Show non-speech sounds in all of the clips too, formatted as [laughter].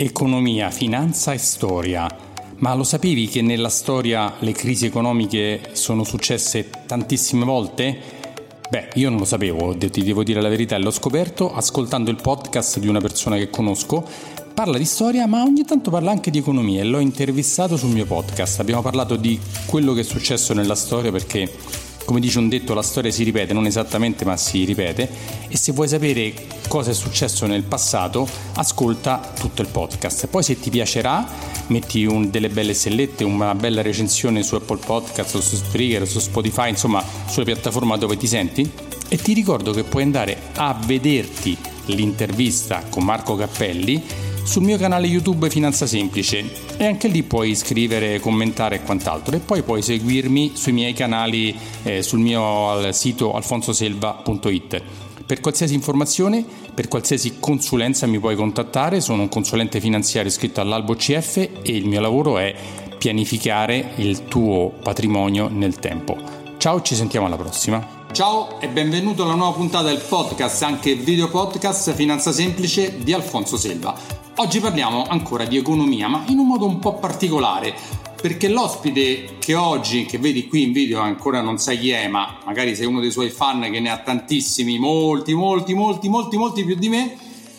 Economia, finanza e storia. Ma lo sapevi che nella storia le crisi economiche sono successe tantissime volte? Beh, io non lo sapevo, ti devo dire la verità, l'ho scoperto ascoltando il podcast di una persona che conosco. Parla di storia, ma ogni tanto parla anche di economia e l'ho intervistato sul mio podcast. Abbiamo parlato di quello che è successo nella storia perché come dice un detto, la storia si ripete, non esattamente, ma si ripete. E se vuoi sapere cosa è successo nel passato, ascolta tutto il podcast. Poi, se ti piacerà, metti un, delle belle stellette, una bella recensione su Apple Podcast, su Spreaker, su Spotify, insomma, sulle piattaforme dove ti senti. E ti ricordo che puoi andare a vederti l'intervista con Marco Cappelli sul mio canale YouTube Finanza Semplice e anche lì puoi scrivere, commentare e quant'altro e poi puoi seguirmi sui miei canali eh, sul mio sito alfonsoselva.it. Per qualsiasi informazione, per qualsiasi consulenza mi puoi contattare, sono un consulente finanziario iscritto all'Albo CF e il mio lavoro è pianificare il tuo patrimonio nel tempo. Ciao, ci sentiamo alla prossima. Ciao e benvenuto alla nuova puntata del podcast, anche video podcast Finanza Semplice di Alfonso Selva. Oggi parliamo ancora di economia, ma in un modo un po' particolare, perché l'ospite che oggi, che vedi qui in video, ancora non sai chi è, ma magari sei uno dei suoi fan che ne ha tantissimi, molti, molti, molti, molti, molti più di me,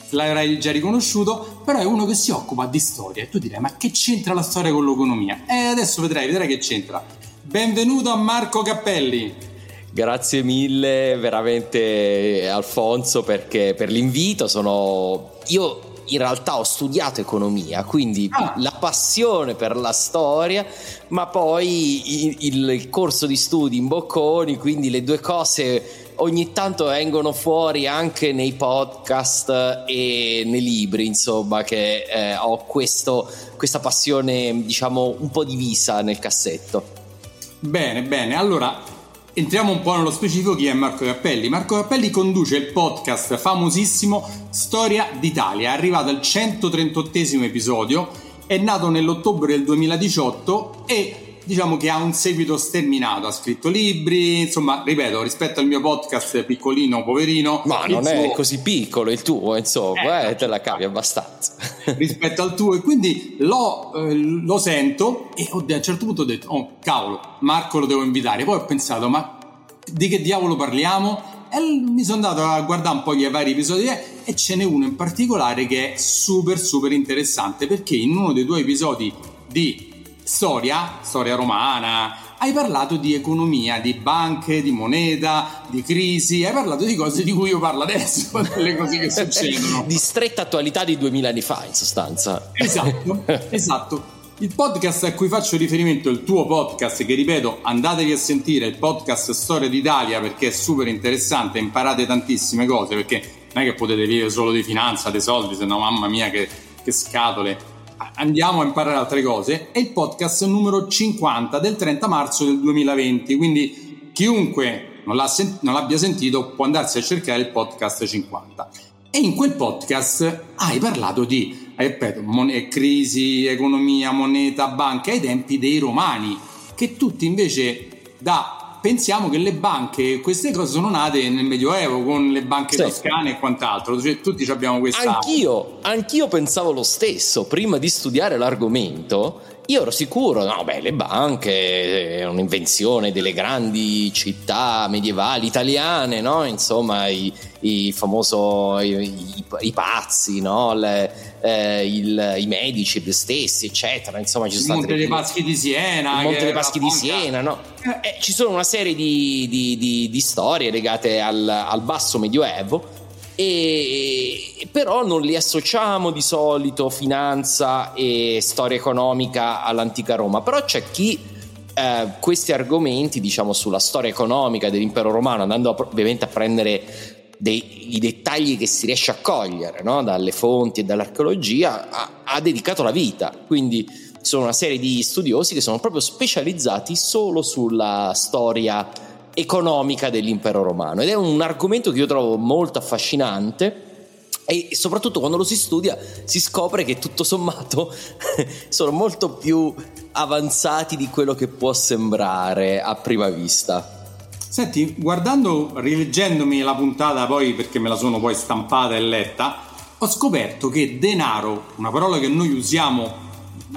l'avrai già riconosciuto, però è uno che si occupa di storia. E tu direi, ma che c'entra la storia con l'economia? E adesso vedrai, vedrai che c'entra. Benvenuto a Marco Cappelli. Grazie mille veramente Alfonso perché per l'invito sono io in realtà ho studiato economia, quindi ah. la passione per la storia, ma poi il, il, corso di studi in Bocconi, quindi le due cose ogni tanto vengono fuori anche nei podcast e nei libri, insomma, che eh, ho questo, questa passione, diciamo, un po' divisa nel cassetto. Bene, bene, allora Entriamo un po' nello specifico chi è Marco Cappelli. Marco Cappelli conduce il podcast famosissimo Storia d'Italia, è arrivato al 138 episodio, è nato nell'ottobre del 2018 e diciamo che ha un seguito sterminato, ha scritto libri, insomma, ripeto, rispetto al mio podcast piccolino, poverino. Ma non suo... è così piccolo il tuo, insomma, eh, eh, te la cavi abbastanza. [laughs] rispetto al tuo, e quindi lo, eh, lo sento e a un certo punto ho detto, oh cavolo, Marco lo devo invitare. Poi ho pensato, ma di che diavolo parliamo? E mi sono andato a guardare un po' gli vari episodi e ce n'è uno in particolare che è super super interessante perché in uno dei due episodi di storia, storia romana, hai parlato di economia, di banche, di moneta, di crisi, hai parlato di cose di cui io parlo adesso, [laughs] delle cose che succedono. di stretta attualità di 2000 anni fa, in sostanza. Esatto, esatto. Il podcast a cui faccio riferimento il tuo podcast, che ripeto, andatevi a sentire il podcast Storia d'Italia perché è super interessante, imparate tantissime cose, perché non è che potete vivere solo di finanza, dei soldi, se no mamma mia che, che scatole andiamo a imparare altre cose, è il podcast numero 50 del 30 marzo del 2020, quindi chiunque non, sen- non l'abbia sentito può andarsi a cercare il podcast 50. E in quel podcast hai parlato di, ripeto, mon- crisi, economia, moneta, banca ai tempi dei romani, che tutti invece da pensiamo che le banche, queste cose sono nate nel Medioevo con le banche sì. toscane e quant'altro, cioè, tutti abbiamo questa... Anch'io, anch'io pensavo lo stesso, prima di studiare l'argomento, io ero sicuro, no, beh, le banche è un'invenzione delle grandi città medievali italiane, no? Insomma, i, i famoso, i, i, i pazzi, no? Le, eh, il, i medici stessi, eccetera. Insomma, ci sono Monte dei Paschi di Siena, Monte dei Paschi di Siena, no? Eh, ci sono una serie di, di, di, di storie legate al, al basso medioevo e però non li associamo di solito finanza e storia economica all'antica Roma, però c'è chi eh, questi argomenti, diciamo sulla storia economica dell'impero romano, andando a, ovviamente a prendere dei, i dettagli che si riesce a cogliere no? dalle fonti e dall'archeologia, ha, ha dedicato la vita. Quindi sono una serie di studiosi che sono proprio specializzati solo sulla storia economica dell'impero romano ed è un argomento che io trovo molto affascinante e soprattutto quando lo si studia si scopre che tutto sommato [laughs] sono molto più avanzati di quello che può sembrare a prima vista. Senti, guardando, rileggendomi la puntata poi perché me la sono poi stampata e letta, ho scoperto che denaro, una parola che noi usiamo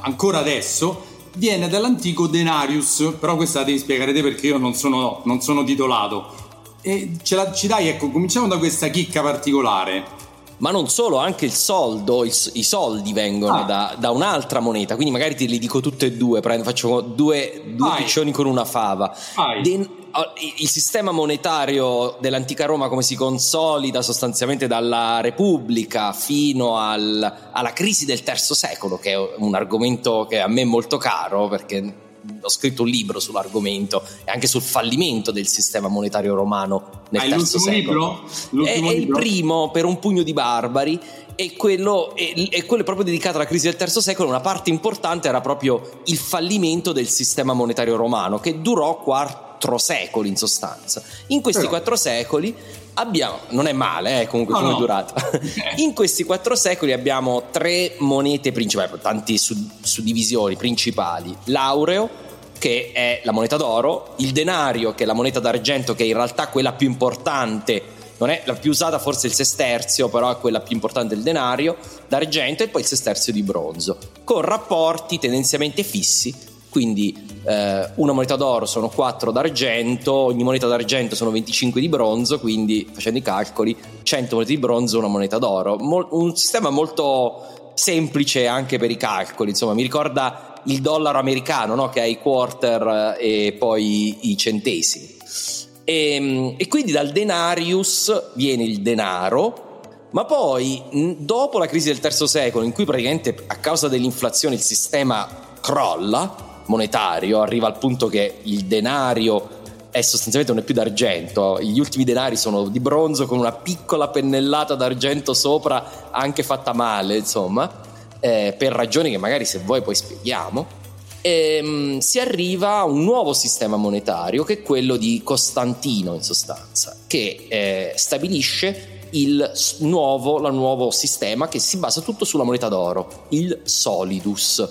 ancora adesso, viene dall'antico denarius, però questa la devi spiegare te perché io non sono, non sono titolato. E ce la, ci dai, ecco, cominciamo da questa chicca particolare. Ma non solo, anche il soldo, il, i soldi vengono ah. da, da, un'altra moneta, quindi magari te li dico tutte e due, prendo, faccio due, due piccioni con una fava. Den, il sistema monetario dell'antica Roma come si consolida sostanzialmente dalla Repubblica fino al, alla crisi del terzo secolo, che è un argomento che a me è molto caro perché ho scritto un libro sull'argomento e anche sul fallimento del sistema monetario romano nel ah, terzo secolo. Libro? È, è il primo per un pugno di barbari e quello, è, è quello proprio dedicato alla crisi del terzo secolo. Una parte importante era proprio il fallimento del sistema monetario romano che durò quattro secoli in sostanza. In questi Però. quattro secoli abbiamo, non è male eh, comunque no, come no. durata, in questi quattro secoli abbiamo tre monete principali, tanti suddivisioni principali, l'aureo che è la moneta d'oro, il denario che è la moneta d'argento che è in realtà quella più importante, non è la più usata forse il sesterzio, però è quella più importante del denario d'argento e poi il sesterzio di bronzo, con rapporti tendenzialmente fissi, quindi eh, una moneta d'oro sono 4 d'argento, ogni moneta d'argento sono 25 di bronzo, quindi facendo i calcoli 100 monete di bronzo, una moneta d'oro. Mol- un sistema molto semplice anche per i calcoli, insomma mi ricorda il dollaro americano no? che ha i quarter eh, e poi i centesimi. E, ehm, e quindi dal denarius viene il denaro, ma poi dopo la crisi del terzo secolo, in cui praticamente a causa dell'inflazione il sistema crolla, monetario, arriva al punto che il denario è sostanzialmente non è più d'argento, gli ultimi denari sono di bronzo con una piccola pennellata d'argento sopra, anche fatta male, insomma, eh, per ragioni che magari se vuoi poi spieghiamo. E, um, si arriva a un nuovo sistema monetario che è quello di Costantino in sostanza, che eh, stabilisce il nuovo, nuovo sistema che si basa tutto sulla moneta d'oro, il solidus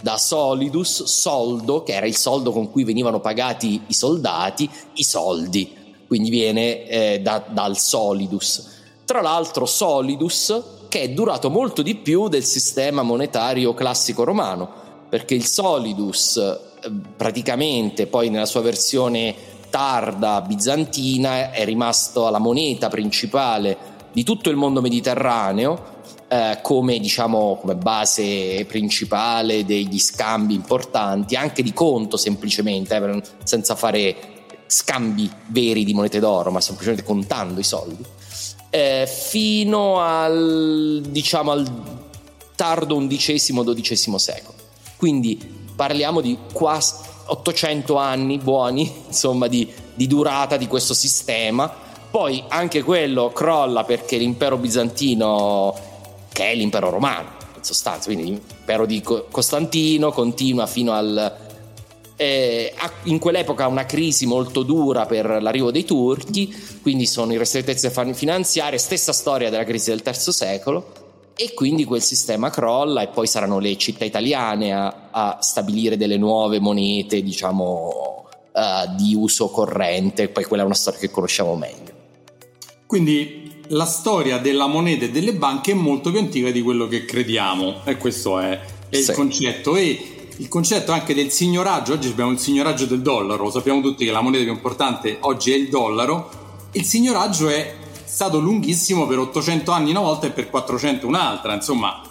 da solidus, soldo, che era il soldo con cui venivano pagati i soldati, i soldi, quindi viene eh, da, dal solidus. Tra l'altro solidus che è durato molto di più del sistema monetario classico romano, perché il solidus eh, praticamente poi nella sua versione tarda bizantina è rimasto la moneta principale di tutto il mondo mediterraneo eh, come, diciamo, come base principale degli scambi importanti, anche di conto semplicemente, eh, senza fare scambi veri di monete d'oro, ma semplicemente contando i soldi, eh, fino al, diciamo, al tardo XI-XII secolo. Quindi parliamo di quasi 800 anni buoni, [laughs] insomma, di, di durata di questo sistema. Poi anche quello crolla perché l'impero bizantino che è l'impero romano, in sostanza, quindi l'impero di Costantino continua fino al... Eh, in quell'epoca una crisi molto dura per l'arrivo dei turchi, quindi sono in ristrettezze finanziarie, stessa storia della crisi del terzo secolo, e quindi quel sistema crolla e poi saranno le città italiane a, a stabilire delle nuove monete, diciamo, uh, di uso corrente, poi quella è una storia che conosciamo meglio. Quindi la storia della moneta e delle banche è molto più antica di quello che crediamo e questo è, è sì. il concetto e il concetto anche del signoraggio oggi abbiamo il signoraggio del dollaro lo sappiamo tutti che la moneta più importante oggi è il dollaro il signoraggio è stato lunghissimo per 800 anni una volta e per 400 un'altra insomma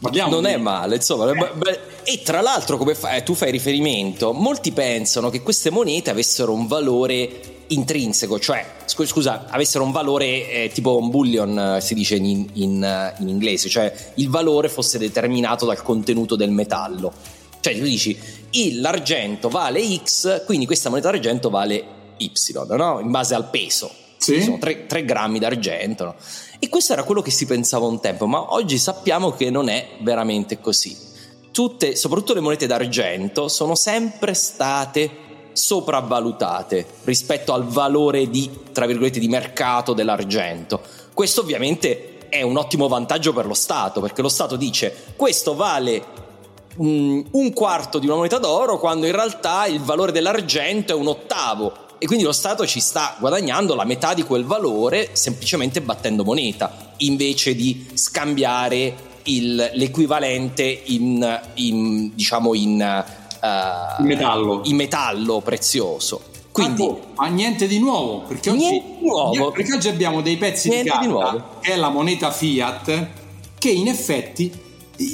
Parliamo non di... è male, insomma. Eh. E tra l'altro, come fai, tu fai riferimento, molti pensano che queste monete avessero un valore intrinseco, cioè scusa, avessero un valore eh, tipo un bullion, eh, si dice in, in, eh, in, inglese, cioè il valore fosse determinato dal contenuto del metallo. Cioè tu dici l'argento vale X, quindi questa moneta d'argento vale Y, no? in base al peso. Sì. Sono 3, 3 grammi d'argento. No? E questo era quello che si pensava un tempo, ma oggi sappiamo che non è veramente così. Tutte, soprattutto le monete d'argento, sono sempre state sopravvalutate rispetto al valore di, tra virgolette, di mercato dell'argento. Questo ovviamente è un ottimo vantaggio per lo Stato, perché lo Stato dice questo vale un quarto di una moneta d'oro quando in realtà il valore dell'argento è un ottavo e quindi lo Stato ci sta guadagnando la metà di quel valore semplicemente battendo moneta, invece di scambiare il, l'equivalente in, in diciamo in, uh, metallo. in metallo prezioso. Quindi, ma niente di nuovo, perché oggi, nuovo. perché oggi abbiamo dei pezzi niente di carta, di che è la moneta fiat, che in effetti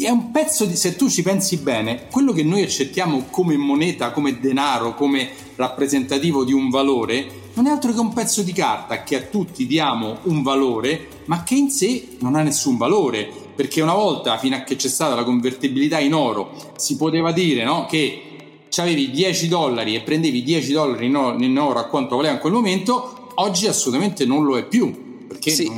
è un pezzo di, se tu ci pensi bene, quello che noi accettiamo come moneta, come denaro, come rappresentativo di un valore, non è altro che un pezzo di carta che a tutti diamo un valore, ma che in sé non ha nessun valore. Perché una volta, fino a che c'è stata la convertibilità in oro, si poteva dire no, che avevi 10 dollari e prendevi 10 dollari in oro a quanto valeva in quel momento, oggi assolutamente non lo è più perché sì.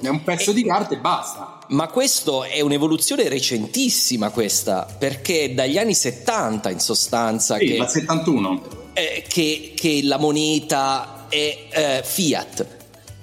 è un pezzo e, di carta e basta. Ma questo è un'evoluzione recentissima questa, perché dagli anni 70 in sostanza sì, che, ma 71 eh, che, che, la moneta è eh, fiat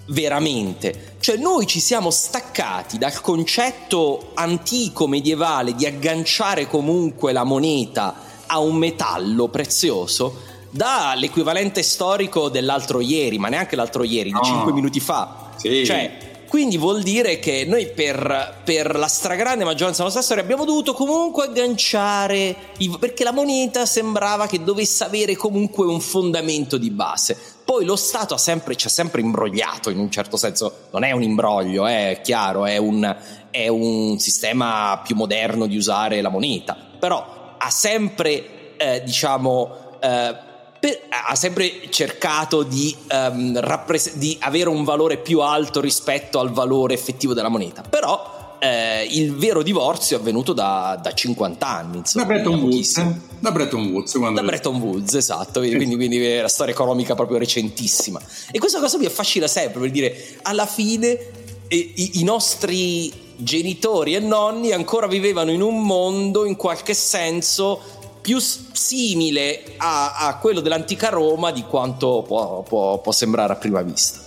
veramente. Cioè noi ci siamo staccati dal concetto antico medievale di agganciare comunque la moneta a un metallo prezioso dall'equivalente storico dell'altro ieri, ma neanche l'altro ieri, di 5 minuti fa sì. Cioè, quindi vuol dire che noi per, per, la stragrande maggioranza della nostra storia abbiamo dovuto comunque agganciare, i, perché la moneta sembrava che dovesse avere comunque un fondamento di base. Poi lo Stato sempre, ci ha sempre imbrogliato in un certo senso, non è un imbroglio, eh, è chiaro, è un, è un sistema più moderno di usare la moneta, però ha sempre, eh, diciamo, eh, per, ha sempre cercato di, um, rappres- di, avere un valore più alto rispetto al valore effettivo della moneta, però eh, il vero divorzio è avvenuto da, da 50 anni. Insomma, da Bretton Woods. Da Bretton Woods. Da Bretton Woods, esatto, quindi, quindi, quindi la storia economica proprio recentissima. E questa cosa mi affascina sempre, per dire, alla fine i, i nostri genitori e nonni ancora vivevano in un mondo in qualche senso più simile a, a quello dell'antica Roma di quanto può, può, può sembrare a prima vista.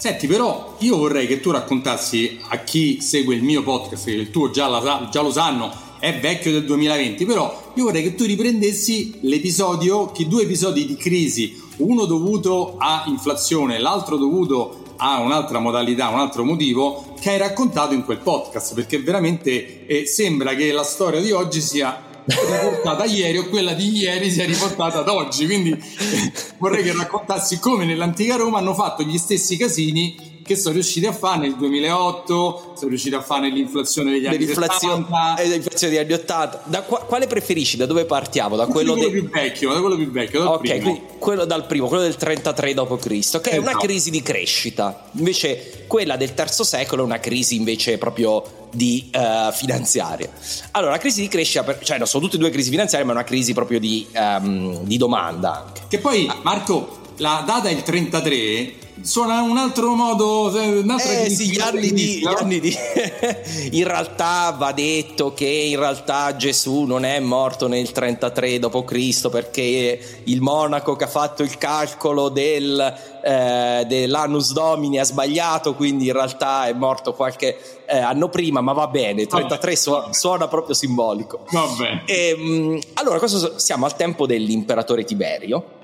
Senti, però io vorrei che tu raccontassi a chi segue il mio podcast, che il tuo già, la, già, lo sanno, è vecchio del 2020, però io vorrei che tu riprendessi l'episodio, che due episodi di crisi, uno dovuto a inflazione, l'altro dovuto a un'altra modalità, un altro motivo, che hai raccontato in quel podcast, perché veramente eh, sembra che la storia di oggi sia riportata ieri o quella di ieri si è riportata ad oggi. Quindi [laughs] vorrei che raccontassi come nell'antica Roma hanno fatto gli stessi casini che sono riusciti a fare nel 2008, sono riusciti a fare nell'inflazione degli anni l'inflazione, 70. Eh, l'inflazione degli anni 80. Da qua, quale preferisci? Da dove partiamo? Da quello, quello de... più vecchio, da quello più vecchio, Ok, primo. quello dal primo, quello del 33 d.C., che esatto. è una crisi di crescita. Invece quella del terzo secolo è una crisi invece proprio di uh, finanziaria. Allora, la crisi di crescita, per, cioè no, sono tutte e due crisi finanziarie, ma è una crisi proprio di, um, di domanda anche. Che poi, Marco, la data è il 33 suona un altro modo un'altra eh sì gli anni, di, gli anni di [laughs] in realtà va detto che in realtà Gesù non è morto nel 33 d.C. perché il monaco che ha fatto il calcolo del, eh, dell'annus domini ha sbagliato quindi in realtà è morto qualche eh, anno prima ma va bene 33 suona, suona proprio simbolico. Va bene e, ehm, allora questo, siamo al tempo dell'imperatore Tiberio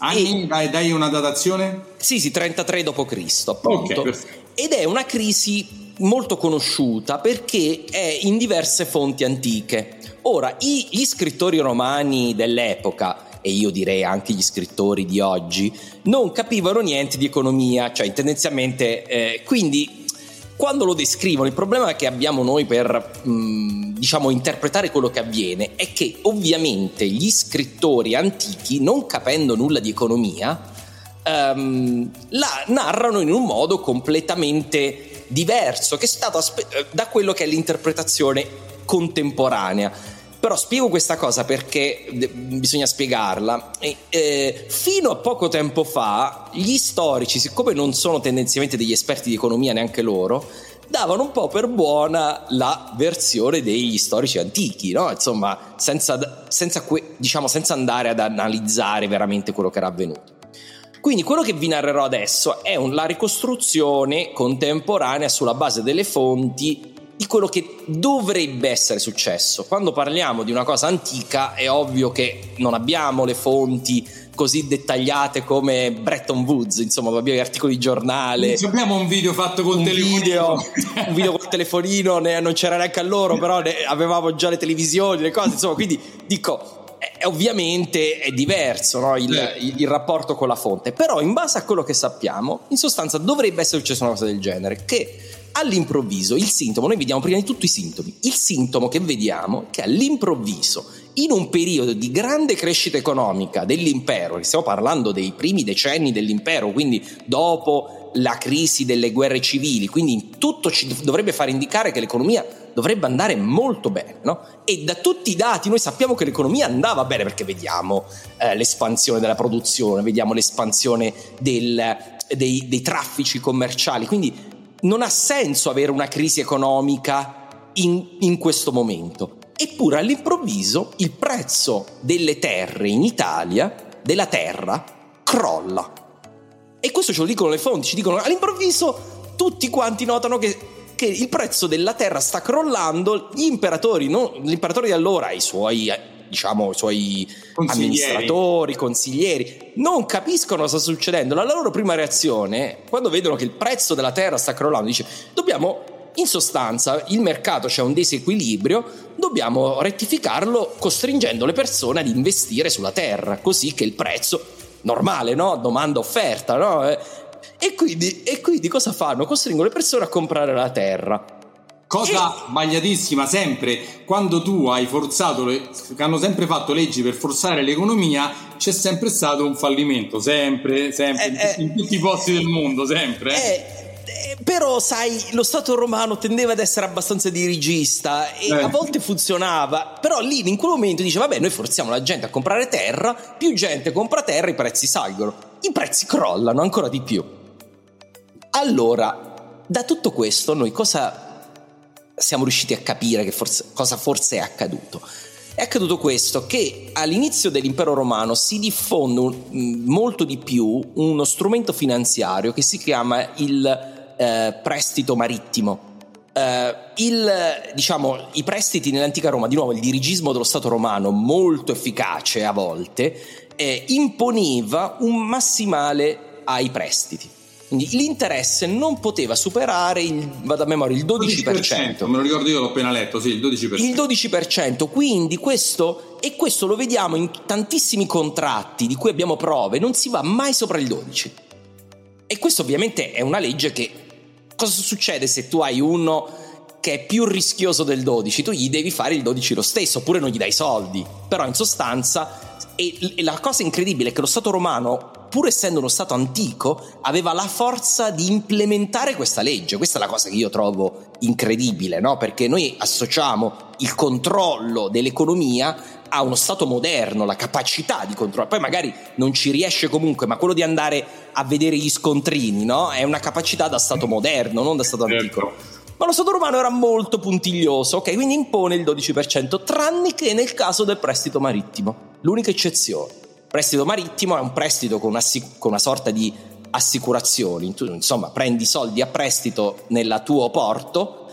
Anni? E, dai, dai una datazione? Sì, sì, 33 d.C. appunto. Okay, Ed è una crisi molto conosciuta perché è in diverse fonti antiche. Ora, gli scrittori romani dell'epoca e io direi anche gli scrittori di oggi, non capivano niente di economia, cioè tendenzialmente, eh, quindi quando lo descrivono, il problema che abbiamo noi per mm, diciamo interpretare quello che avviene è che ovviamente gli scrittori antichi, non capendo nulla di economia, um, la narrano in un modo completamente diverso, che è stato aspe- eh, da quello che è l'interpretazione contemporanea. Però spiego questa cosa perché bisogna spiegarla. E, eh, fino a poco tempo fa, gli storici, siccome non sono tendenzialmente degli esperti di economia neanche loro, davano un po' per buona la versione degli storici antichi, no? Insomma, senza, senza, diciamo, senza andare ad analizzare veramente quello che era avvenuto. Quindi quello che vi narrerò adesso è un, la ricostruzione contemporanea sulla base delle fonti quello che dovrebbe essere successo. Quando parliamo di una cosa antica è ovvio che non abbiamo le fonti così dettagliate come Bretton Woods, insomma, abbiamo gli articoli di giornale. Non abbiamo un video fatto col un telefonino. Video, un video col telefonino, ne, non c'era neanche a loro, però ne, avevamo già le televisioni, le cose, insomma, quindi dico, eh, ovviamente è diverso no? il, il, il, rapporto con la fonte, però in base a quello che sappiamo, in sostanza dovrebbe essere successa una cosa del genere, che all'improvviso il sintomo, noi vediamo prima di tutto i sintomi, il sintomo che vediamo è che all'improvviso, in un periodo di grande crescita economica dell'impero, stiamo parlando dei primi decenni dell'impero, quindi dopo la crisi delle guerre civili, quindi tutto ci dovrebbe far indicare che l'economia dovrebbe andare molto bene, no? E da tutti i dati noi sappiamo che l'economia andava bene perché vediamo eh, l'espansione della produzione, vediamo l'espansione del, dei, dei traffici commerciali, quindi non ha senso avere una crisi economica in, in questo momento. Eppure all'improvviso il prezzo delle terre in Italia, della terra, crolla. E questo ce lo dicono le fonti, ci dicono all'improvviso tutti quanti notano che, che il prezzo della terra sta crollando, gli imperatori, no? l'imperatore di allora, i suoi diciamo, i suoi consiglieri. amministratori, consiglieri, non capiscono cosa sta succedendo. La loro prima reazione, quando vedono che il prezzo della terra sta crollando, dice dobbiamo in sostanza il mercato c'è un disequilibrio, dobbiamo rettificarlo costringendo le persone ad investire sulla terra, così che il prezzo normale, no? Domanda offerta, no? Eh, e quindi, e quindi cosa fanno? Costringono le persone a comprare la terra. Cosa sbagliatissima sempre, quando tu hai forzato, le, hanno sempre fatto leggi per forzare l'economia, c'è sempre stato un fallimento, sempre, sempre, eh, in, eh, tutti i posti del mondo, sempre. Eh. eh, però sai, lo Stato romano tendeva ad essere abbastanza dirigista e eh. a volte funzionava, però lì in quel momento dice vabbè noi forziamo la gente a comprare terra, più gente compra terra, i prezzi salgono, i prezzi crollano ancora di più. Allora, da tutto questo noi cosa siamo riusciti a capire forse, cosa forse è accaduto. È accaduto questo, che all'inizio dell'impero romano si diffonde un, mm, molto di più uno strumento finanziario che si chiama il eh, prestito marittimo. Eh, il, diciamo, I prestiti nell'antica Roma, di nuovo il dirigismo dello Stato romano, molto efficace a volte, eh, imponeva un massimale ai prestiti. Quindi l'interesse non poteva superare il, vado a memoria, il 12%. 12%. Me lo ricordo io, l'ho appena letto, sì, il 12%. Il 12%, quindi questo, e questo lo vediamo in tantissimi contratti di cui abbiamo prove, non si va mai sopra il 12%. E questo ovviamente è una legge che, cosa succede se tu hai uno che è più rischioso del 12, tu gli devi fare il 12 lo stesso, oppure non gli dai soldi. Però in sostanza, e, e la cosa incredibile è che lo Stato romano pur essendo uno Stato antico, aveva la forza di implementare questa legge. Questa è la cosa che io trovo incredibile, no? Perché noi associamo il controllo dell'economia a uno Stato moderno, la capacità di controllare. Poi magari non ci riesce comunque, ma quello di andare a vedere gli scontrini, no? È una capacità da Stato moderno, non da Stato certo. antico. Ma lo Stato romano era molto puntiglioso, ok? Quindi impone il 12%, tranne che nel caso del prestito marittimo. L'unica eccezione prestito marittimo è un prestito con una, con una sorta di assicurazioni, insomma prendi soldi a prestito nel tuo porto,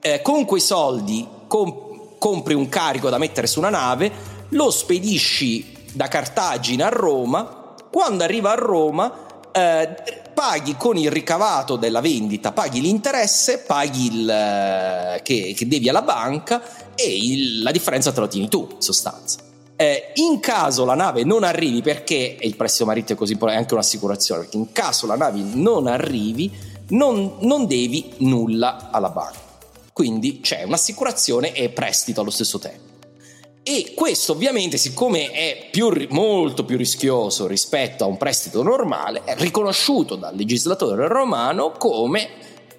eh, con quei soldi comp- compri un carico da mettere su una nave, lo spedisci da Cartagine a Roma, quando arriva a Roma eh, paghi con il ricavato della vendita, paghi l'interesse, paghi il eh, che, che, devi alla banca e il, la differenza te lo tieni tu in sostanza. Eh, in caso la nave non arrivi, perché il prestito marittimo è così importante, è anche un'assicurazione, perché in caso la nave non arrivi, non, non devi nulla alla banca. Quindi c'è un'assicurazione e prestito allo stesso tempo. E questo ovviamente, siccome è più, molto più rischioso rispetto a un prestito normale, è riconosciuto dal legislatore romano come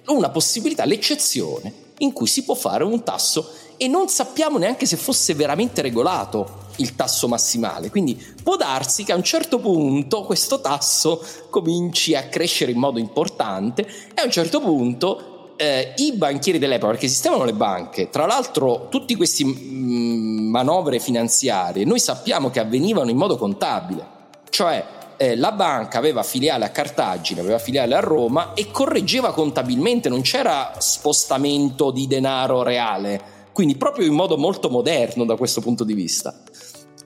una possibilità, l'eccezione in cui si può fare un tasso e non sappiamo neanche se fosse veramente regolato il tasso massimale. Quindi può darsi che a un certo punto questo tasso cominci a crescere in modo importante e a un certo punto eh, i banchieri dell'epoca, perché esistevano le banche, tra l'altro tutti questi mm, manovre finanziarie noi sappiamo che avvenivano in modo contabile, cioè eh, la banca aveva filiale a Cartagine, aveva filiale a Roma e correggeva contabilmente, non c'era spostamento di denaro reale, quindi proprio in modo molto moderno da questo punto di vista.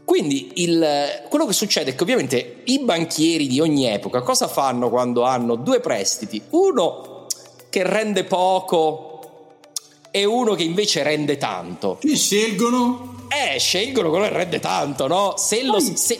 Quindi il, quello che succede è che ovviamente i banchieri di ogni epoca cosa fanno quando hanno due prestiti? Uno che rende poco e uno che invece rende tanto. Che scelgono? Eh, scelgono quello che rende tanto, no? Se lo... Se,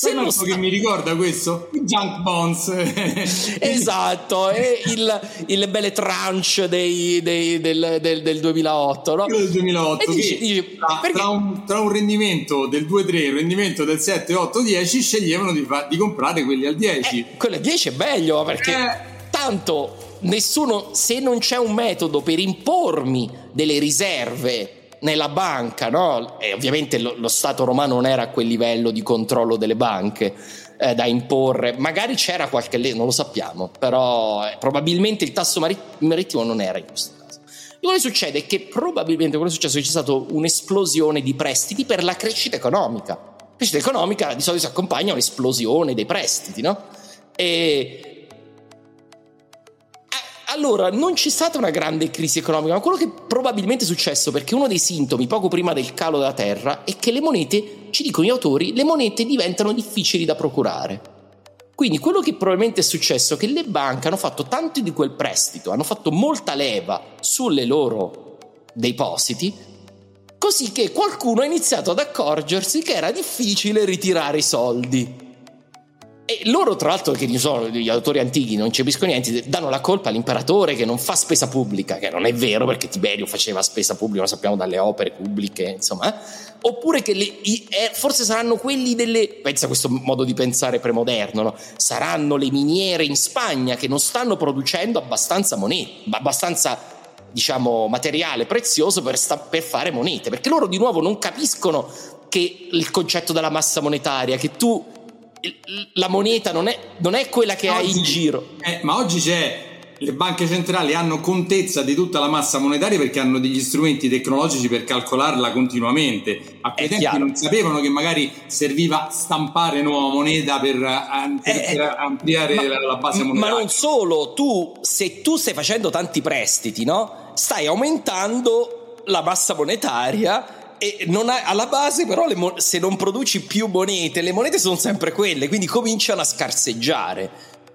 se non so che mi ricorda questo? Junk bonds. [laughs] esatto, è il, il belle tranche dei, dei, del, del, del, 2008, no? Del 2008. Dici, dici, tra, tra, un, tra, un, rendimento del 2-3 e un rendimento del 7-8-10 sceglievano di, fa, di, comprare quelli al 10. Eh, quello al 10 è meglio perché eh. tanto nessuno, se non c'è un metodo per impormi delle riserve nella banca, no? E ovviamente lo, lo, Stato romano non era a quel livello di controllo delle banche eh, da imporre, magari c'era qualche legge, non lo sappiamo, però eh, probabilmente il tasso marittimo non era in questo caso. Quello che succede è che probabilmente quello che è successo è che c'è stata un'esplosione di prestiti per la crescita economica. La crescita economica di solito si accompagna a un'esplosione dei prestiti, no? E allora, non c'è stata una grande crisi economica, ma quello che probabilmente è successo, perché uno dei sintomi poco prima del calo della terra, è che le monete, ci dicono gli autori, le monete diventano difficili da procurare. Quindi quello che probabilmente è successo è che le banche hanno fatto tanto di quel prestito, hanno fatto molta leva sulle loro depositi, così che qualcuno ha iniziato ad accorgersi che era difficile ritirare i soldi. E loro, tra l'altro, che sono gli autori antichi, non capiscono niente, danno la colpa all'imperatore che non fa spesa pubblica, che non è vero perché Tiberio faceva spesa pubblica, lo sappiamo dalle opere pubbliche, insomma. Oppure che le, i, eh, forse saranno quelli delle. Pensa a questo modo di pensare premoderno, no? Saranno le miniere in Spagna che non stanno producendo abbastanza monete, abbastanza diciamo materiale prezioso per, sta, per fare monete, perché loro di nuovo non capiscono che il concetto della massa monetaria, che tu la moneta non è, non è quella che oggi, hai in giro. Eh, ma oggi c'è le banche centrali hanno contezza di tutta la massa monetaria perché hanno degli strumenti tecnologici per calcolarla continuamente. A quei tempi non sapevano che magari serviva stampare nuova moneta per, eh, per, eh, per ampliare ma, la, la, base monetaria. Ma non solo, tu se tu stai facendo tanti prestiti, no? Stai aumentando la massa monetaria e ha, alla base però mo- se non produci più monete, le monete sono sempre quelle, quindi cominciano a scarseggiare.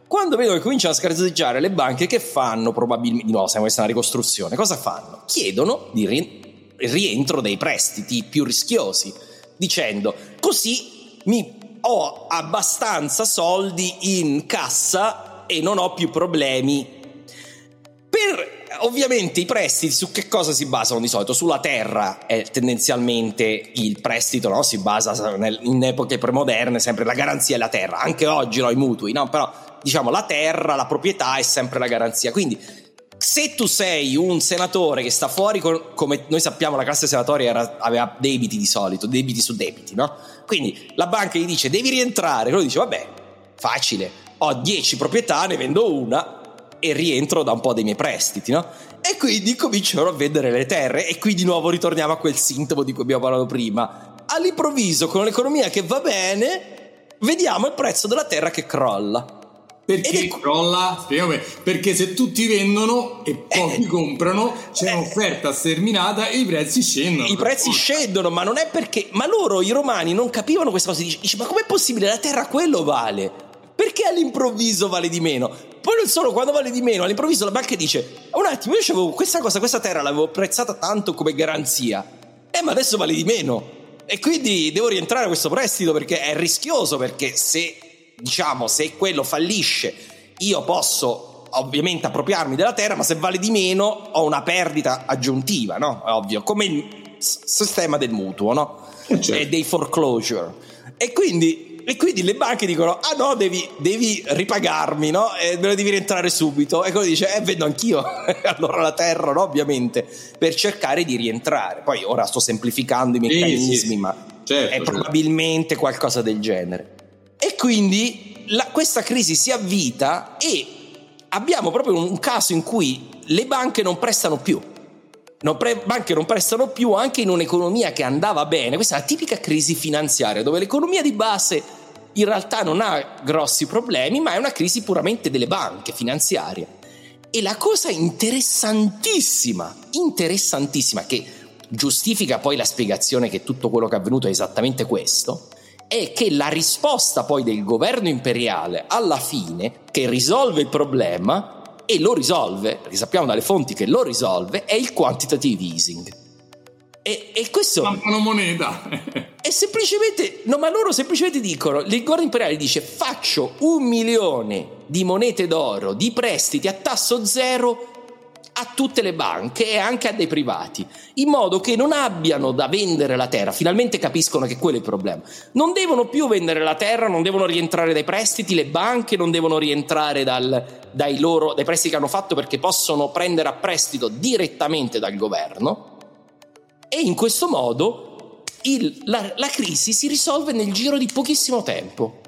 Quando vedono che cominciano a scarseggiare le banche, che fanno probabilmente? No, siamo questa una ricostruzione. Cosa fanno? Chiedono di ri- rientro dei prestiti più rischiosi, dicendo così mi ho abbastanza soldi in cassa e non ho più problemi. Per ovviamente i prestiti su che cosa si basano di solito? Sulla terra è tendenzialmente il prestito, no? Si basa in epoche premoderne sempre la garanzia è la terra, anche oggi no, i mutui, no? Però diciamo la terra, la proprietà è sempre la garanzia. Quindi se tu sei un senatore che sta fuori, con, come noi sappiamo la classe senatoria era, aveva debiti di solito, debiti su debiti, no? Quindi la banca gli dice devi rientrare, lui dice vabbè, facile, ho 10 proprietà, ne vendo una, e rientro da un po' dei miei prestiti, no? E quindi cominciano a vendere le terre e qui di nuovo ritorniamo a quel sintomo di cui abbiamo parlato prima. All'improvviso, con l'economia che va bene, vediamo il prezzo della terra che crolla. Perché è... crolla? Spiegami. Perché se tutti vendono e pochi eh, comprano, c'è eh, un'offerta sterminata e i prezzi scendono. I prezzi scendono, ma non è perché. Ma loro, i romani, non capivano questa cosa. Dice ma com'è possibile? La terra quello vale. Perché all'improvviso vale di meno? Poi non solo, quando vale di meno, all'improvviso la banca dice: Un attimo, io avevo questa cosa, questa terra l'avevo prezzata tanto come garanzia. Eh, ma adesso vale di meno. E quindi devo rientrare a questo prestito perché è rischioso. Perché se, diciamo, se quello fallisce, io posso ovviamente appropriarmi della terra, ma se vale di meno ho una perdita aggiuntiva, no? È ovvio, come il sistema del mutuo, no? Eh, certo. E dei foreclosure. E quindi e quindi le banche dicono: Ah no, devi, devi ripagarmi, no? E me lo devi rientrare subito. E quello dice: Eh, vedo anch'io. [laughs] allora la terra, no? Ovviamente, per cercare di rientrare. Poi ora sto semplificando i meccanismi, sì, sì. ma certo, è certo. probabilmente qualcosa del genere. E quindi la, questa crisi si avvita e abbiamo proprio un caso in cui le banche non prestano più. Non pre- banche non prestano più anche in un'economia che andava bene. Questa è la tipica crisi finanziaria dove l'economia di base in realtà non ha grossi problemi, ma è una crisi puramente delle banche finanziarie. E la cosa interessantissima, interessantissima, che giustifica poi la spiegazione che tutto quello che è avvenuto è esattamente questo, è che la risposta poi del governo imperiale alla fine, che risolve il problema, e lo risolve, perché sappiamo dalle fonti che lo risolve, è il quantitative easing. E, e questo... Stampano moneta. è [laughs] semplicemente... No, ma loro semplicemente dicono, il governo imperiale dice faccio un milione di monete d'oro, di prestiti a tasso zero a tutte le banche e anche a dei privati, in modo che non abbiano da vendere la terra, finalmente capiscono che quello è il problema. Non devono più vendere la terra, non devono rientrare dai prestiti, le banche non devono rientrare dal, dai, loro, dai prestiti che hanno fatto perché possono prendere a prestito direttamente dal governo e in questo modo il, la, la crisi si risolve nel giro di pochissimo tempo.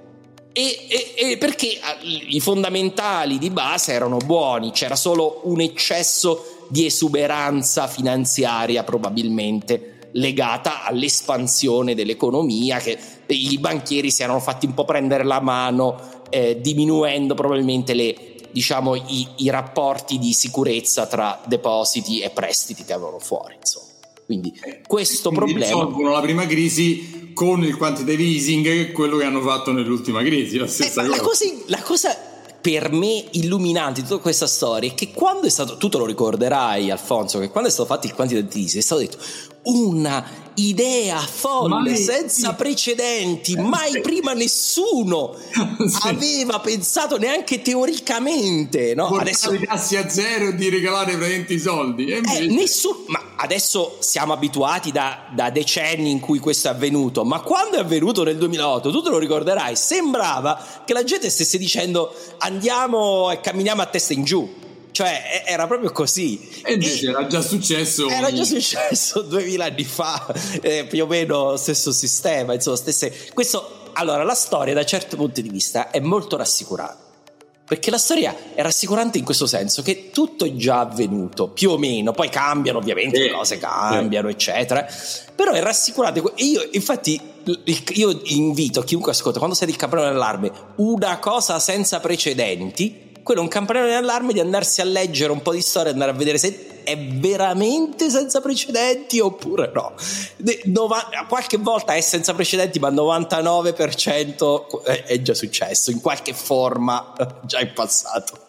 E, e, e, perché ah, i fondamentali di base erano buoni, c'era solo un eccesso di esuberanza finanziaria probabilmente legata all'espansione dell'economia che i banchieri si erano fatti un po' prendere la mano eh, diminuendo probabilmente le, diciamo, i, i rapporti di sicurezza tra depositi e prestiti che avevano fuori insomma. Quindi questo Quindi problema... Risolvono la prima crisi con il quantitative easing, quello che hanno fatto nell'ultima crisi, la stessa eh, cosa. La cosa, la cosa per me illuminante di tutta questa storia è che quando è stato, tu te lo ricorderai Alfonso, che quando è stato fatto il quantitative easing è stato detto una idea folle, mai, senza sì. precedenti, eh, mai sì. prima nessuno [laughs] sì. aveva pensato neanche teoricamente, no? Portare Adesso i tassi a zero e di regalare praticamente i soldi. Eh, nessuno, ma adesso siamo abituati da, da, decenni in cui questo è avvenuto, ma quando è avvenuto nel 2008, tu te lo ricorderai, sembrava che la gente stesse dicendo andiamo e camminiamo a testa in giù. Cioè, era proprio così. E invece e era già successo. Era già successo [laughs] duemila anni fa, eh, più o meno stesso sistema, insomma, stesse. Questo, allora, la storia da certo punto di vista è molto rassicurante. Perché la storia è rassicurante in questo senso che tutto è già avvenuto, più o meno, poi cambiano ovviamente, le cose cambiano, eccetera, però è rassicurante. Io, infatti, io invito chiunque ascolta, quando sente il campanello d'allarme, una cosa senza precedenti, quello è un campanello d'allarme di andarsi a leggere un po' di storia, andare a vedere se è veramente senza precedenti oppure no. Nova, qualche volta è senza precedenti, ma il 99% è già successo in qualche forma [laughs] già in passato.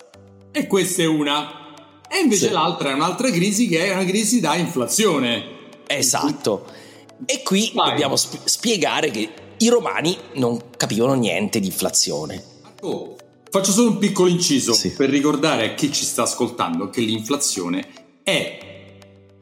E questa è una. E invece sì. l'altra è un'altra crisi che è una crisi da inflazione. Esatto. E qui Vai. dobbiamo sp- spiegare che i romani non capivano niente di inflazione. Oh. Faccio solo un piccolo inciso sì. per ricordare a chi ci sta ascoltando che l'inflazione è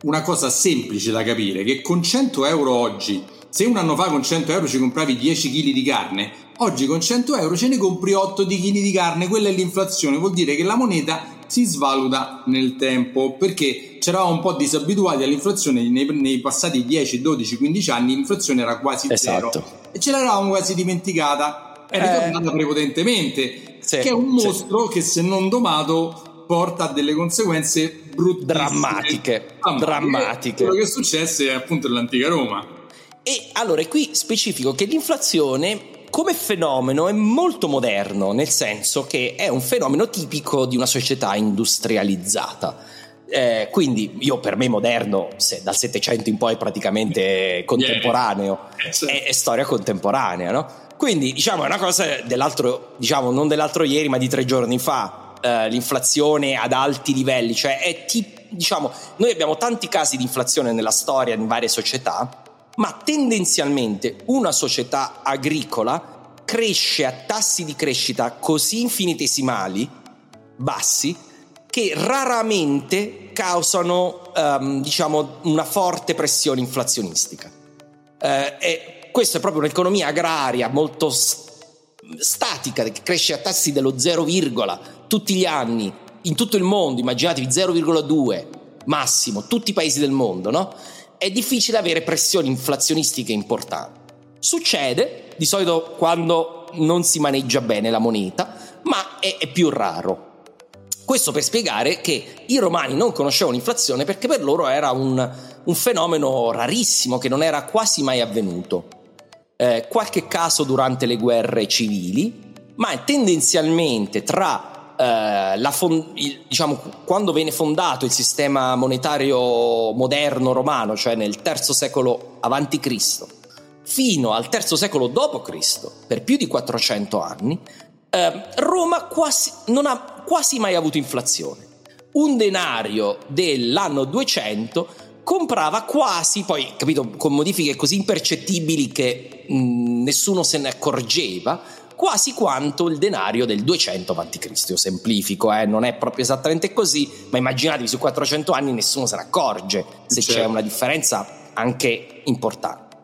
una cosa semplice da capire, che con 100 euro oggi, se un anno fa con 100 euro ci compravi 10 kg di carne, oggi con 100 euro ce ne compri 8 di kg di carne, quella è l'inflazione, vuol dire che la moneta si svaluta nel tempo perché c'eravamo un po' disabituati all'inflazione nei, nei passati 10, 12, 15 anni l'inflazione era quasi esatto. zero e ce l'eravamo quasi dimenticata è ritornata eh. prepotentemente sì, che è un mostro sì. che se non domato porta a delle conseguenze brutte drammatiche, drammatiche. Quello che è successo è appunto nell'antica Roma. E allora qui specifico che l'inflazione come fenomeno è molto moderno, nel senso che è un fenomeno tipico di una società industrializzata. Eh, quindi io per me moderno, se dal Settecento in poi è praticamente contemporaneo, yeah. è, è, storia contemporanea, no? Quindi, diciamo, è una cosa dell'altro, diciamo, non dell'altro ieri, ma di tre giorni fa. Eh, l'inflazione ad alti livelli, cioè è tipo, diciamo, noi abbiamo tanti casi di inflazione nella storia in varie società, ma tendenzialmente una società agricola cresce a tassi di crescita così infinitesimali, bassi, che raramente causano, um, diciamo, una forte pressione inflazionistica. E questa è proprio un'economia agraria molto statica che cresce a tassi dello 0, tutti gli anni in tutto il mondo, immaginatevi 0,2 massimo, tutti i paesi del mondo, no? È difficile avere pressioni inflazionistiche importanti. Succede di solito quando non si maneggia bene la moneta, ma è, è più raro. Questo per spiegare che i romani non conoscevano l'inflazione perché per loro era un, un fenomeno rarissimo che non era quasi mai avvenuto. Eh, qualche caso durante le guerre civili, ma tendenzialmente tra eh, fond- il, diciamo, quando viene fondato il sistema monetario moderno romano, cioè nel terzo secolo a.C., fino al terzo secolo d.C., per più di 400 anni, eh, Roma quasi, non ha quasi mai avuto inflazione. Un denario dell'anno 200 comprava quasi, poi capito, con modifiche così impercettibili che mh, nessuno se ne accorgeva, quasi quanto il denario del 200 a.C. Io semplifico, eh? non è proprio esattamente così, ma immaginatevi su 400 anni nessuno se ne accorge se certo. c'è una differenza anche importante.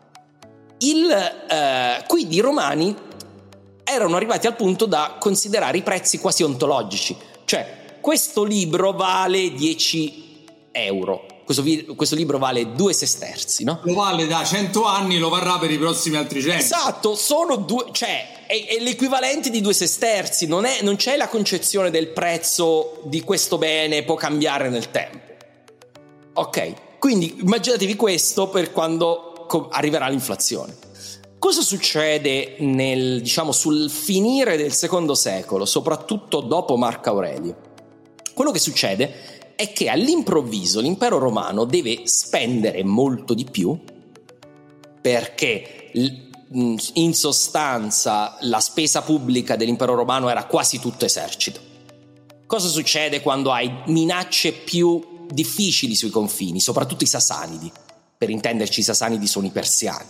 Il, eh, quindi i romani erano arrivati al punto da considerare i prezzi quasi ontologici, cioè questo libro vale 10 euro, questo, vi- questo, libro vale due sesterzi, no? Lo vale da 100 anni, lo varrà per i prossimi altri 100. Esatto, sono due, cioè è, è l'equivalente di due sesterzi, non, è, non c'è la concezione del prezzo di questo bene può cambiare nel tempo. Ok, quindi immaginatevi questo per quando arriverà l'inflazione. Cosa succede nel, diciamo, sul finire del secondo secolo, soprattutto dopo Marco Aurelio? Quello che succede è che all'improvviso l'impero romano deve spendere molto di più perché in sostanza la spesa pubblica dell'impero romano era quasi tutto esercito. Cosa succede quando hai minacce più difficili sui confini, soprattutto i sasanidi? Per intenderci i sasanidi sono i persiani.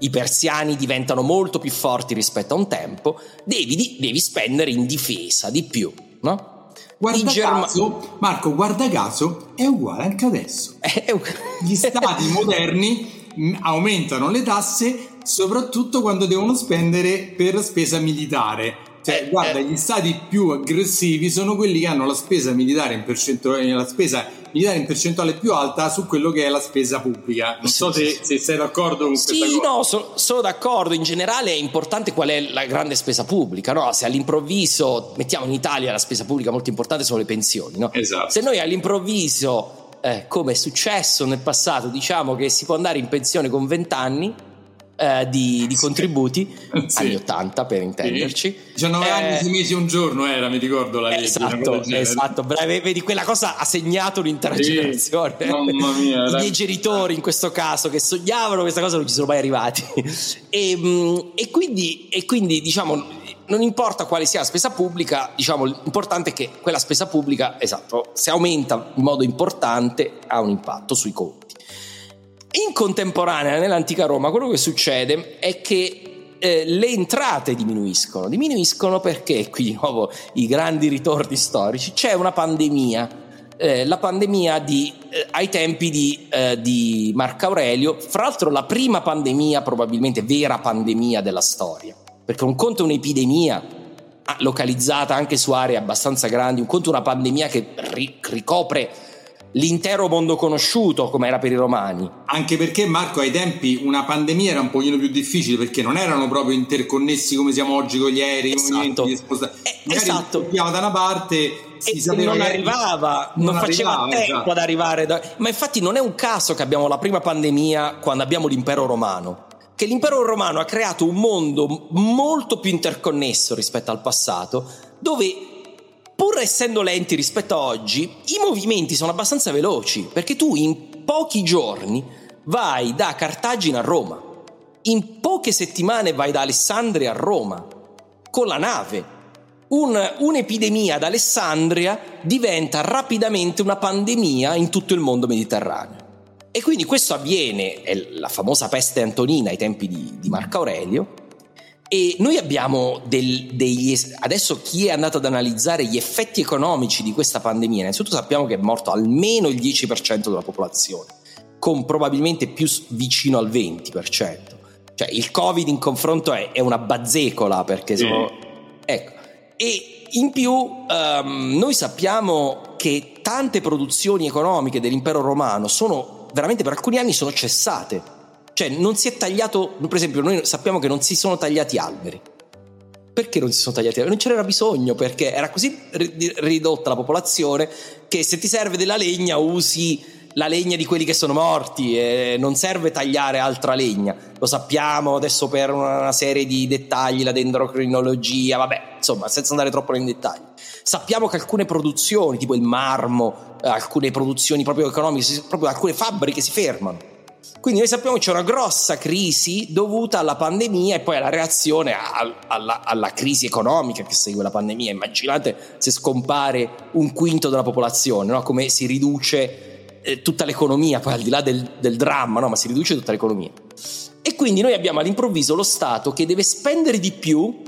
I persiani diventano molto più forti rispetto a un tempo, devi, devi spendere in difesa di più, no? Guarda Germa- caso, Marco, guarda caso, è uguale anche adesso. [laughs] Gli stati [laughs] moderni mm, aumentano le tasse soprattutto quando devono spendere per spesa militare. Cioè, eh, guarda, eh. gli stati più aggressivi sono quelli che hanno la spesa militare in percentuale, la spesa militare in percentuale più alta su quello che è la spesa pubblica. Non so se, se sei d'accordo con sì, questa cosa. Sì, no, so, sono d'accordo. In generale è importante qual è la grande spesa pubblica. No? Se all'improvviso, mettiamo in Italia la spesa pubblica molto importante sono le pensioni. No? Esatto. Se noi all'improvviso, eh, come è successo nel passato, diciamo che si può andare in pensione con 20 anni, eh, di, di, contributi, [laughs] sì. anni 80 per intenderci. Sì. 19 eh, anni, 6 mesi un giorno era, mi ricordo la legge. Esatto, esatto. Vedi, quella cosa ha segnato un'intera sì. generazione. Mamma mia. [laughs] I miei genitori in questo caso che sognavano questa cosa non ci sono mai arrivati. [laughs] e, mm, e, quindi, e quindi, diciamo, non importa quale sia la spesa pubblica, diciamo, l'importante è che quella spesa pubblica, esatto, se aumenta in modo importante ha un impatto sui conti. In contemporanea, nell'antica Roma, quello che succede è che eh, le entrate diminuiscono. Diminuiscono perché, qui di nuovo i grandi ritorni storici, c'è una pandemia. Eh, la pandemia di, eh, ai tempi di, eh, di Marco Aurelio, fra l'altro la prima pandemia, probabilmente vera pandemia della storia, perché un conto è un'epidemia ah, localizzata anche su aree abbastanza grandi, un conto è una pandemia che ri- ricopre l'intero mondo conosciuto come era per i romani. Anche perché Marco ai tempi una pandemia era un pochino più difficile perché non erano proprio interconnessi come siamo oggi con gli aerei, esatto. di sposta- eh, esatto. da una parte si e non arrivava, non, non faceva arrivava, tempo esatto. ad arrivare. Da... Ma infatti non è un caso che abbiamo la prima pandemia quando abbiamo l'impero romano. Che l'impero romano ha creato un mondo molto più interconnesso rispetto al passato, dove pur essendo lenti rispetto a oggi, i movimenti sono abbastanza veloci, perché tu in pochi giorni vai da Cartagine a Roma, in poche settimane vai da Alessandria a Roma, con la nave. Un, un'epidemia ad Alessandria diventa rapidamente una pandemia in tutto il mondo mediterraneo. E quindi questo avviene, è la famosa peste antonina ai tempi di, di Marco Aurelio, e noi abbiamo del, degli. Adesso chi è andato ad analizzare gli effetti economici di questa pandemia, innanzitutto sappiamo che è morto almeno il 10% della popolazione, con probabilmente più vicino al 20%. Cioè il Covid in confronto è, è una bazzecola perché sono. Mm. Ecco. E in più um, noi sappiamo che tante produzioni economiche dell'impero romano sono veramente per alcuni anni sono cessate cioè non si è tagliato, per esempio noi sappiamo che non si sono tagliati alberi. Perché non si sono tagliati alberi? Non c'era bisogno perché era così ridotta la popolazione che se ti serve della legna usi la legna di quelli che sono morti e non serve tagliare altra legna. Lo sappiamo adesso per una serie di dettagli, la dendrocrinologia, vabbè, insomma, senza andare troppo nei dettagli. Sappiamo che alcune produzioni, tipo il marmo, eh, alcune produzioni proprio economiche, proprio alcune fabbriche si fermano quindi noi sappiamo che c'è una grossa crisi dovuta alla pandemia e poi alla reazione a, alla, alla, crisi economica che segue la pandemia. Immaginate se scompare un quinto della popolazione, no? come si riduce eh, tutta l'economia, poi al di là del, del dramma, no? ma si riduce tutta l'economia. E quindi noi abbiamo all'improvviso lo Stato che deve spendere di più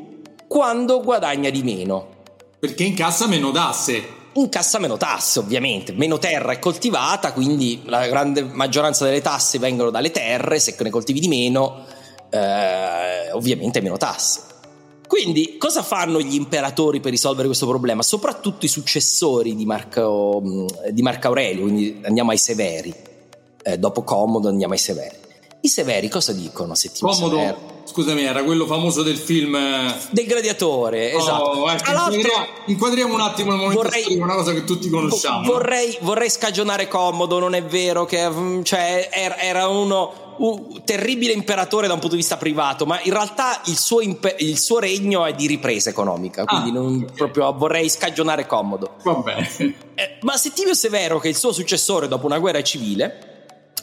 quando guadagna di meno. Perché incassa meno tasse incassa meno tasse ovviamente, meno terra è coltivata, quindi la grande maggioranza delle tasse vengono dalle terre, se ne coltivi di meno eh, ovviamente meno tasse. Quindi cosa fanno gli imperatori per risolvere questo problema? Soprattutto i successori di Marco, di Marco Aurelio, quindi andiamo ai severi, eh, dopo Commodo andiamo ai severi. I severi cosa dicono? Settimo Comodo, Severo? Scusami, era quello famoso del film eh, del gladiatore, esatto. Oh, ecco, inquadriamo, inquadriamo, un attimo il momento vorrei, storico, una cosa che tutti conosciamo. Vorrei, vorrei scagionare Commodo, non è vero che mm, cioè, era uno un terribile imperatore da un punto di vista privato, ma in realtà il suo, impe- il suo regno è di ripresa economica, quindi ah, non okay. proprio vorrei scagionare Commodo. Va bene. Eh, ma Settimio Severo, che è il suo successore dopo una guerra civile,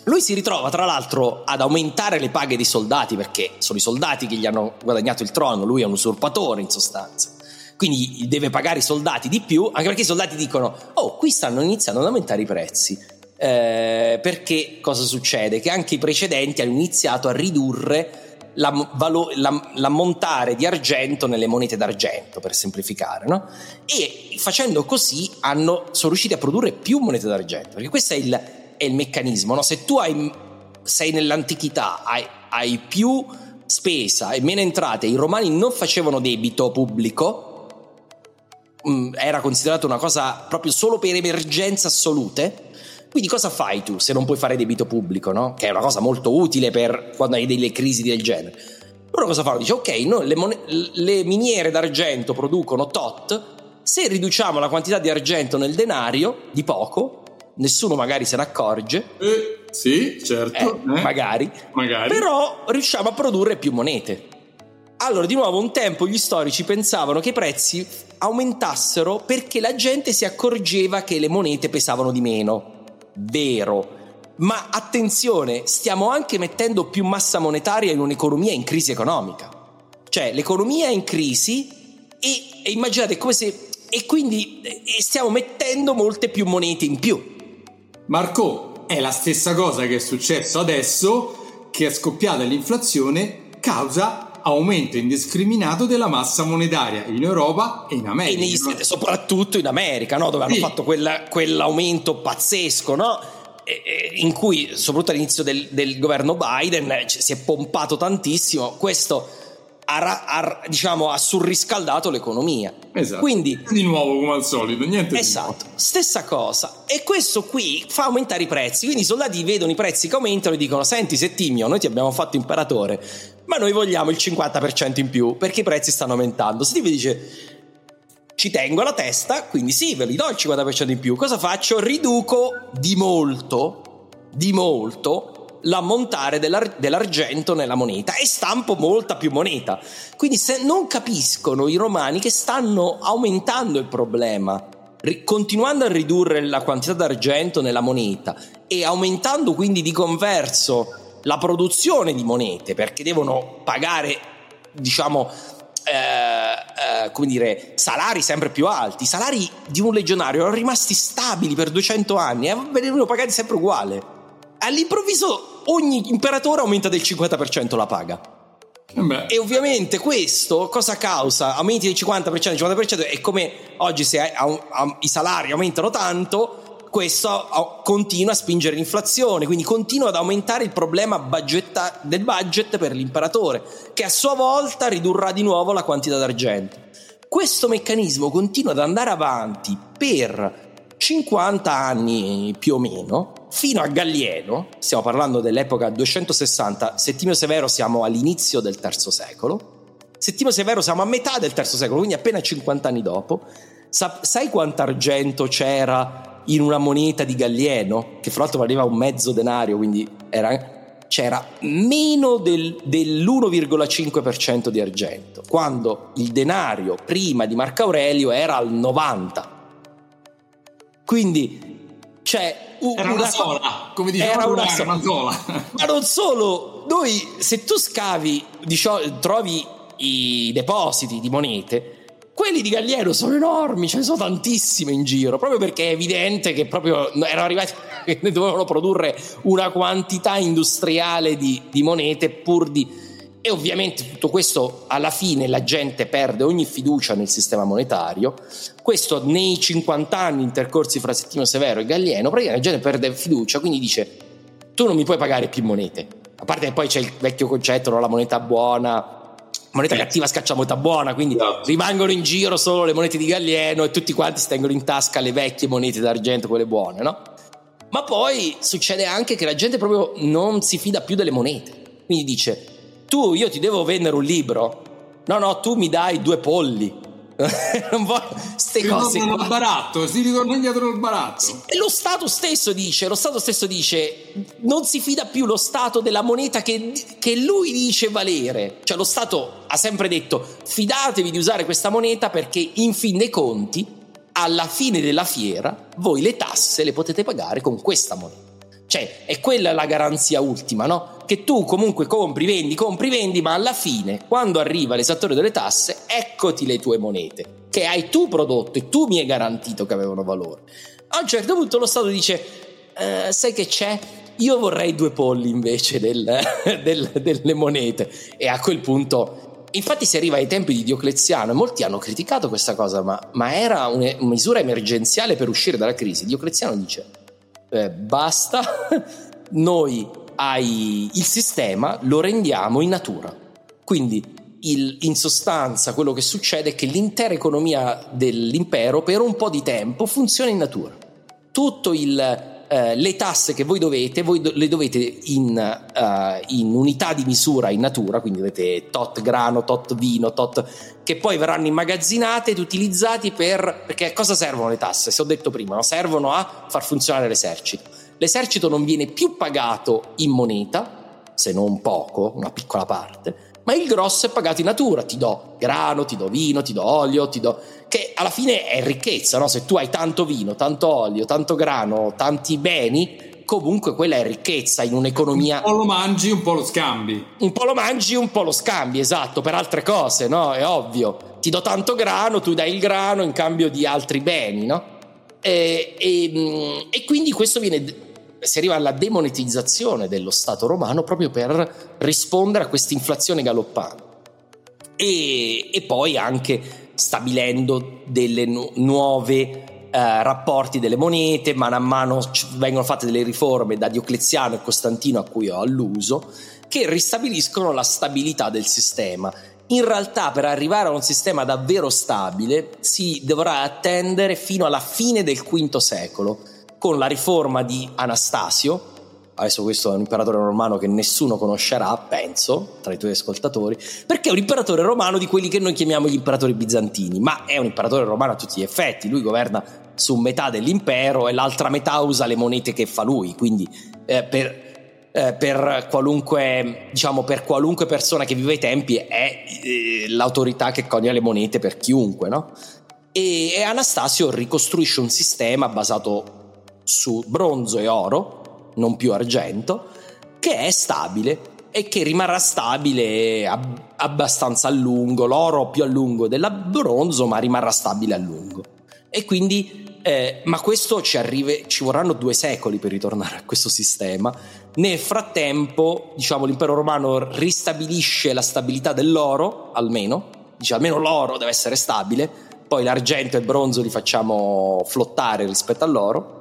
lui si ritrova tra l'altro ad aumentare le paghe dei soldati perché sono i soldati che gli hanno guadagnato il trono, lui è un usurpatore in sostanza. Quindi deve pagare i soldati di più, anche perché i soldati dicono, oh, qui stanno iniziando ad aumentare i prezzi. Eh, perché cosa succede? Che anche i precedenti hanno iniziato a ridurre l'ammontare di argento nelle monete d'argento, per semplificare, no? E facendo così hanno, sono riusciti a produrre più monete d'argento, perché questo è il, è il meccanismo. No? Se tu hai, sei nell'antichità, hai, hai più spesa e meno entrate, i romani non facevano debito pubblico, mm, era considerato una cosa proprio solo per emergenze assolute. Quindi cosa fai tu se non puoi fare debito pubblico, no? Che è una cosa molto utile per quando hai delle crisi del genere. Loro cosa fanno? Dice ok, noi le, mon- le miniere d'argento producono tot, se riduciamo la quantità di argento nel denario di poco, nessuno magari se ne accorge. Eh, sì, certo. Eh, eh. Magari. magari. Però riusciamo a produrre più monete. Allora, di nuovo, un tempo gli storici pensavano che i prezzi aumentassero perché la gente si accorgeva che le monete pesavano di meno. Vero. Ma attenzione, stiamo anche mettendo più massa monetaria in un'economia in crisi economica. Cioè, l'economia è in crisi e, e immaginate come se... E quindi e stiamo mettendo molte più monete in più. Marco, è la stessa cosa che è successo adesso che è scoppiata l'inflazione causa aumento indiscriminato della massa monetaria in Europa e in America. E negli, soprattutto in America, no? dove sì. hanno fatto quella, quell'aumento pazzesco, no? in cui soprattutto all'inizio del, del governo Biden si è pompato tantissimo. Questo ha, ha, diciamo, ha surriscaldato l'economia. Esatto. Quindi, di nuovo, come al solito, niente Esatto, stessa cosa. E questo qui fa aumentare i prezzi. Quindi i soldati vedono i prezzi che aumentano e dicono: Senti, Settimio, noi ti abbiamo fatto imperatore, ma noi vogliamo il 50% in più perché i prezzi stanno aumentando. Settimio dice. Ci tengo alla testa, quindi sì, ve li do il 50% in più. Cosa faccio? Riduco di molto, di molto l'ammontare dell'ar- dell'argento nella moneta e stampo molta più moneta. Quindi se non capiscono i romani che stanno aumentando il problema, ri- continuando a ridurre la quantità d'argento nella moneta e aumentando quindi di converso la produzione di monete perché devono pagare, diciamo, eh, eh, come dire, salari sempre più alti. I salari di un legionario erano rimasti stabili per 200 anni e eh, venivano pagati sempre uguale all'improvviso ogni imperatore aumenta del 50% la paga. Beh. E ovviamente questo cosa causa? Aumenti del 50%, del 50% è come oggi se i salari aumentano tanto, questo continua a spingere l'inflazione, quindi continua ad aumentare il problema budgeta- del budget per l'imperatore, che a sua volta ridurrà di nuovo la quantità d'argento. Questo meccanismo continua ad andare avanti per 50 anni più o meno, fino a Gallieno, stiamo parlando dell'epoca 260, Settimio Severo siamo all'inizio del III secolo, Settimio Severo siamo a metà del III secolo, quindi appena 50 anni dopo. Sa- sai quanto argento c'era in una moneta di Gallieno, che fra l'altro valeva un mezzo denario, quindi era, c'era meno del, dell'1,5% di argento, quando il denario prima di Marco Aurelio era al 90%. Quindi cioè, era una, una sola, come diceva era una, sola. una sola. Ma non solo, noi se tu scavi, diciamo, trovi i depositi di monete, quelli di Gallieno sono enormi, ce ne sono tantissime in giro, proprio perché è evidente che proprio erano arrivati che [laughs] ne dovevano produrre una quantità industriale di, di monete pur di... E ovviamente tutto questo alla fine la gente perde ogni fiducia nel sistema monetario. Questo nei 50 anni intercorsi fra Settimo Severo e Gallieno, praticamente la gente perde fiducia, quindi dice tu non mi puoi pagare più monete. A parte che poi c'è il vecchio concetto, no? la moneta buona, moneta cattiva scaccia moneta buona, quindi esatto. rimangono in giro solo le monete di Gallieno e tutti quanti si tengono in tasca le vecchie monete d'argento, quelle buone, no? Ma poi succede anche che la gente proprio non si fida più delle monete. Quindi dice, tu io ti devo vendere un libro, no no, tu mi dai due polli, [laughs] non voglio queste si cose qua. al baratto, si ritorna indietro al baratto. E lo Stato stesso dice, lo Stato stesso dice, non si fida più lo Stato della moneta che, che lui dice valere. Cioè lo Stato ha sempre detto, fidatevi di usare questa moneta perché in fin dei conti, alla fine della fiera, voi le tasse le potete pagare con questa moneta. Cioè, è quella la garanzia ultima, no? Che tu comunque compri, vendi, compri, vendi, ma alla fine, quando arriva l'esattore delle tasse, eccoti le tue monete, che hai tu prodotto e tu mi hai garantito che avevano valore. A un certo punto lo Stato dice, eh, sai che c'è? Io vorrei due polli invece del, [laughs] del, delle monete. E a quel punto Infatti si arriva ai tempi di Diocleziano e molti hanno criticato questa cosa, ma, ma era una misura emergenziale per uscire dalla crisi. Diocleziano dice eh, basta, [laughs] noi hai il sistema lo rendiamo in natura. Quindi il, in sostanza quello che succede è che l'intera economia dell'impero per un po' di tempo funziona in natura. Tutto il Uh, le tasse che voi dovete, voi do- le dovete in, uh, in, unità di misura in natura, quindi avete tot grano, tot vino, tot che poi verranno immagazzinate ed utilizzati per perché a cosa servono le tasse? Se ho detto prima, no? servono a far funzionare l'esercito. L'esercito non viene più pagato in moneta, se non poco, una piccola parte, ma il grosso è pagato in natura, ti do grano, ti do vino, ti do olio, ti do... che alla fine è ricchezza, no? Se tu hai tanto vino, tanto olio, tanto grano, tanti beni, comunque quella è ricchezza in un'economia. Un po' lo mangi, un po' lo scambi. Un po' lo mangi, un po' lo scambi, esatto, per altre cose, no? È ovvio. Ti do tanto grano, tu dai il grano in cambio di altri beni, no? E, e, e quindi questo viene si arriva alla demonetizzazione dello Stato romano proprio per rispondere a questa inflazione galoppante. E, e poi anche stabilendo delle nu- nuove eh, rapporti delle monete, mano a mano vengono fatte delle riforme da Diocleziano e Costantino a cui ho alluso, che ristabiliscono la stabilità del sistema. In realtà per arrivare a un sistema davvero stabile si dovrà attendere fino alla fine del V secolo, con la riforma di Anastasio, adesso questo è un imperatore romano che nessuno conoscerà, penso, tra i tuoi ascoltatori, perché è un imperatore romano di quelli che noi chiamiamo gli imperatori bizantini, ma è un imperatore romano a tutti gli effetti, lui governa su metà dell'impero e l'altra metà usa le monete che fa lui, quindi eh, per, eh, per, qualunque, diciamo, per qualunque persona che vive ai tempi è eh, l'autorità che conia le monete per chiunque, no? E Anastasio ricostruisce un sistema basato su bronzo e oro, non più argento, che è stabile e che rimarrà stabile ab- abbastanza a lungo, l'oro più a lungo del bronzo, ma rimarrà stabile a lungo. E quindi, eh, ma questo ci, arrive, ci vorranno due secoli per ritornare a questo sistema. Nel frattempo, diciamo, l'impero romano ristabilisce la stabilità dell'oro, almeno, dice almeno l'oro deve essere stabile, poi l'argento e il bronzo li facciamo flottare rispetto all'oro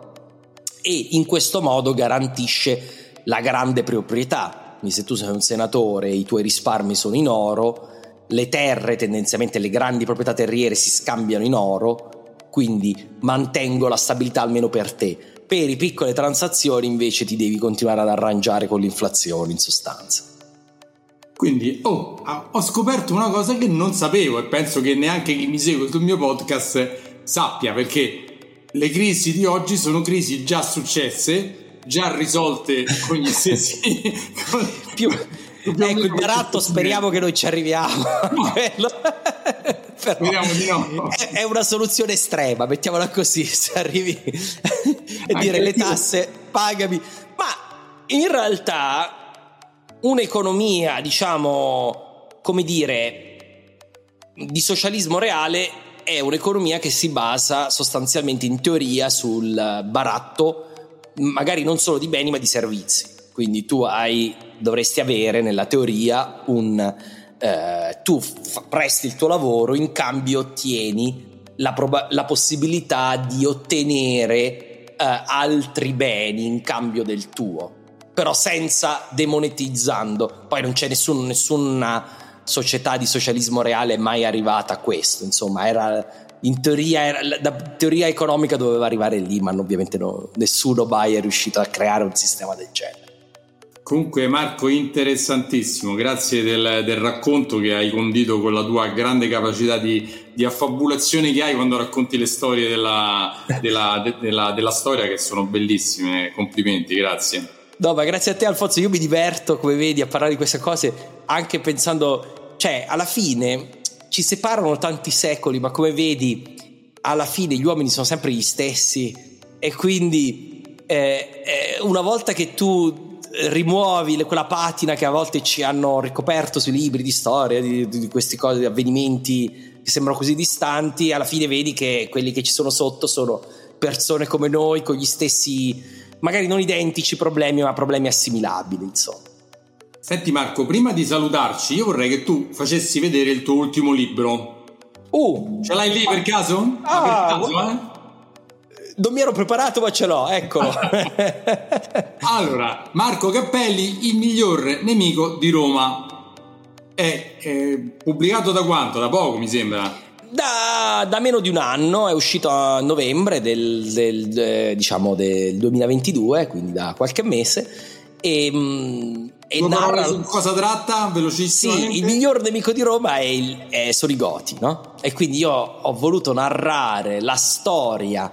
e in questo modo garantisce la grande proprietà. Quindi se tu sei un senatore e i tuoi risparmi sono in oro, le terre, tendenzialmente le grandi proprietà terriere si scambiano in oro, quindi mantengo la stabilità almeno per te. Per le piccole transazioni invece ti devi continuare ad arrangiare con l'inflazione in sostanza. Quindi oh, ho scoperto una cosa che non sapevo e penso che neanche chi mi segue sul mio podcast sappia perché le crisi di oggi sono crisi già successe, già risolte con gli [laughs] stessi... con, più, ecco il baratto speriamo che non ci arriviamo. [laughs] Di no. è, è, una soluzione estrema mettiamola così [laughs] se arrivi e dire le tasse pagami. Ma in realtà un'economia diciamo come dire di socialismo reale è un'economia che si basa sostanzialmente in teoria sul baratto magari non solo di beni ma di servizi quindi tu hai, dovresti avere nella teoria un... Eh, tu f- presti il tuo lavoro, in cambio ottieni la, proba- la possibilità di ottenere eh, altri beni in cambio del tuo, però senza demonetizzando. Poi non c'è nessun, nessuna società di socialismo reale mai arrivata a questo, insomma, era in teoria, era, la teoria economica doveva arrivare lì, ma ovviamente no, nessuno mai è riuscito a creare un sistema del genere. Comunque Marco, interessantissimo, grazie del, del, racconto che hai condito con la tua grande capacità di, di affabulazione che hai quando racconti le storie della, della, de, della, della, storia che sono bellissime, complimenti, grazie. No, ma grazie a te Alfonso, io mi diverto come vedi a parlare di queste cose anche pensando, cioè alla fine ci separano tanti secoli, ma come vedi alla fine gli uomini sono sempre gli stessi e quindi eh, eh, una volta che tu rimuovi quella patina che a volte ci hanno ricoperto sui libri di storia, di, di queste cose, di avvenimenti che sembrano così distanti, alla fine vedi che quelli che ci sono sotto sono persone come noi, con gli stessi, magari non identici problemi, ma problemi assimilabili, insomma. Senti Marco, prima di salutarci, io vorrei che tu facessi vedere il tuo ultimo libro. Uh, Ce l'hai lì per caso? Ah, per caso, eh? non mi ero preparato, ma ce l'ho, eccolo. [laughs] allora, Marco Cappelli, il miglior nemico di Roma. È, è, pubblicato da quanto? Da poco, mi sembra. Da, da meno di un anno, è uscito a novembre del, del, del, diciamo del 2022, quindi da qualche mese. E, e narra su cosa tratta velocissimo sì il miglior nemico di Roma è, il, è, sono i Goti no? e quindi io ho voluto narrare la storia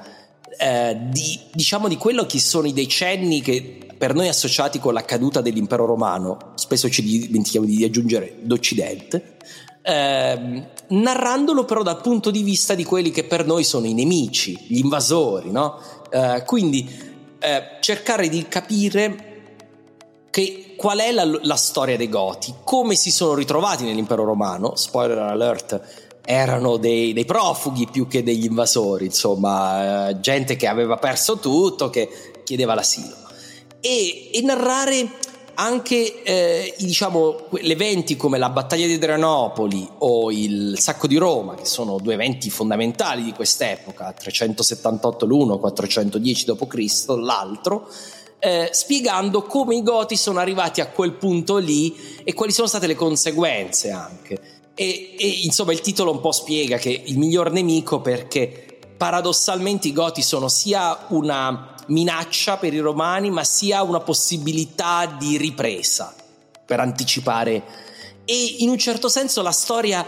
eh, di, diciamo di quello che sono i decenni che per noi associati con la caduta dell'impero romano, spesso ci dimentichiamo di aggiungere d'Occidente, eh, narrandolo però dal punto di vista di quelli che per noi sono i nemici, gli invasori, no? eh, quindi eh, cercare di capire che, qual è la, la storia dei Goti, come si sono ritrovati nell'impero romano, spoiler alert, erano dei, dei, profughi più che degli invasori, insomma, eh, gente che aveva perso tutto, che chiedeva l'asilo. E, e narrare anche eh, diciamo, eventi come la battaglia di Adrianopoli o il sacco di Roma, che sono due eventi fondamentali di quest'epoca, 378 l'uno, 410 d.C. l'altro, eh, spiegando come i Goti sono arrivati a quel punto lì e quali sono state le conseguenze anche. E, e, insomma il titolo un po' spiega che il miglior nemico perché paradossalmente i Goti sono sia una minaccia per i romani ma sia una possibilità di ripresa per anticipare e in un certo senso la storia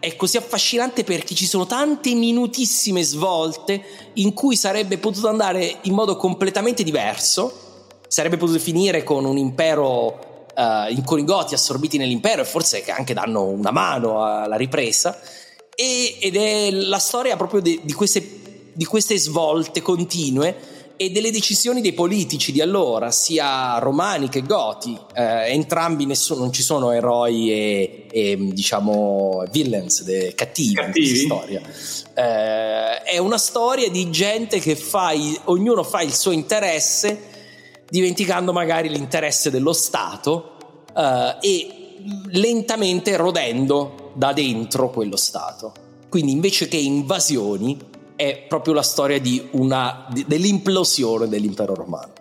è così affascinante perché ci sono tante minutissime svolte in cui sarebbe potuto andare in modo completamente diverso sarebbe potuto finire con un impero uh, in Corigoti assorbiti nell'impero e forse che anche danno una mano alla ripresa. E, ed è la storia proprio di, di, queste, di queste svolte continue e delle decisioni dei politici di allora, sia romani che goti, eh, entrambi nessuno, non ci sono eroi e, e diciamo villains, de, cattivi, cattivi. in storia. Eh, è una storia di gente che fa, ognuno fa il suo interesse dimenticando magari l'interesse dello Stato uh, e lentamente rodendo da dentro quello Stato. Quindi invece che invasioni è proprio la storia una, dell'implosione dell'impero romano.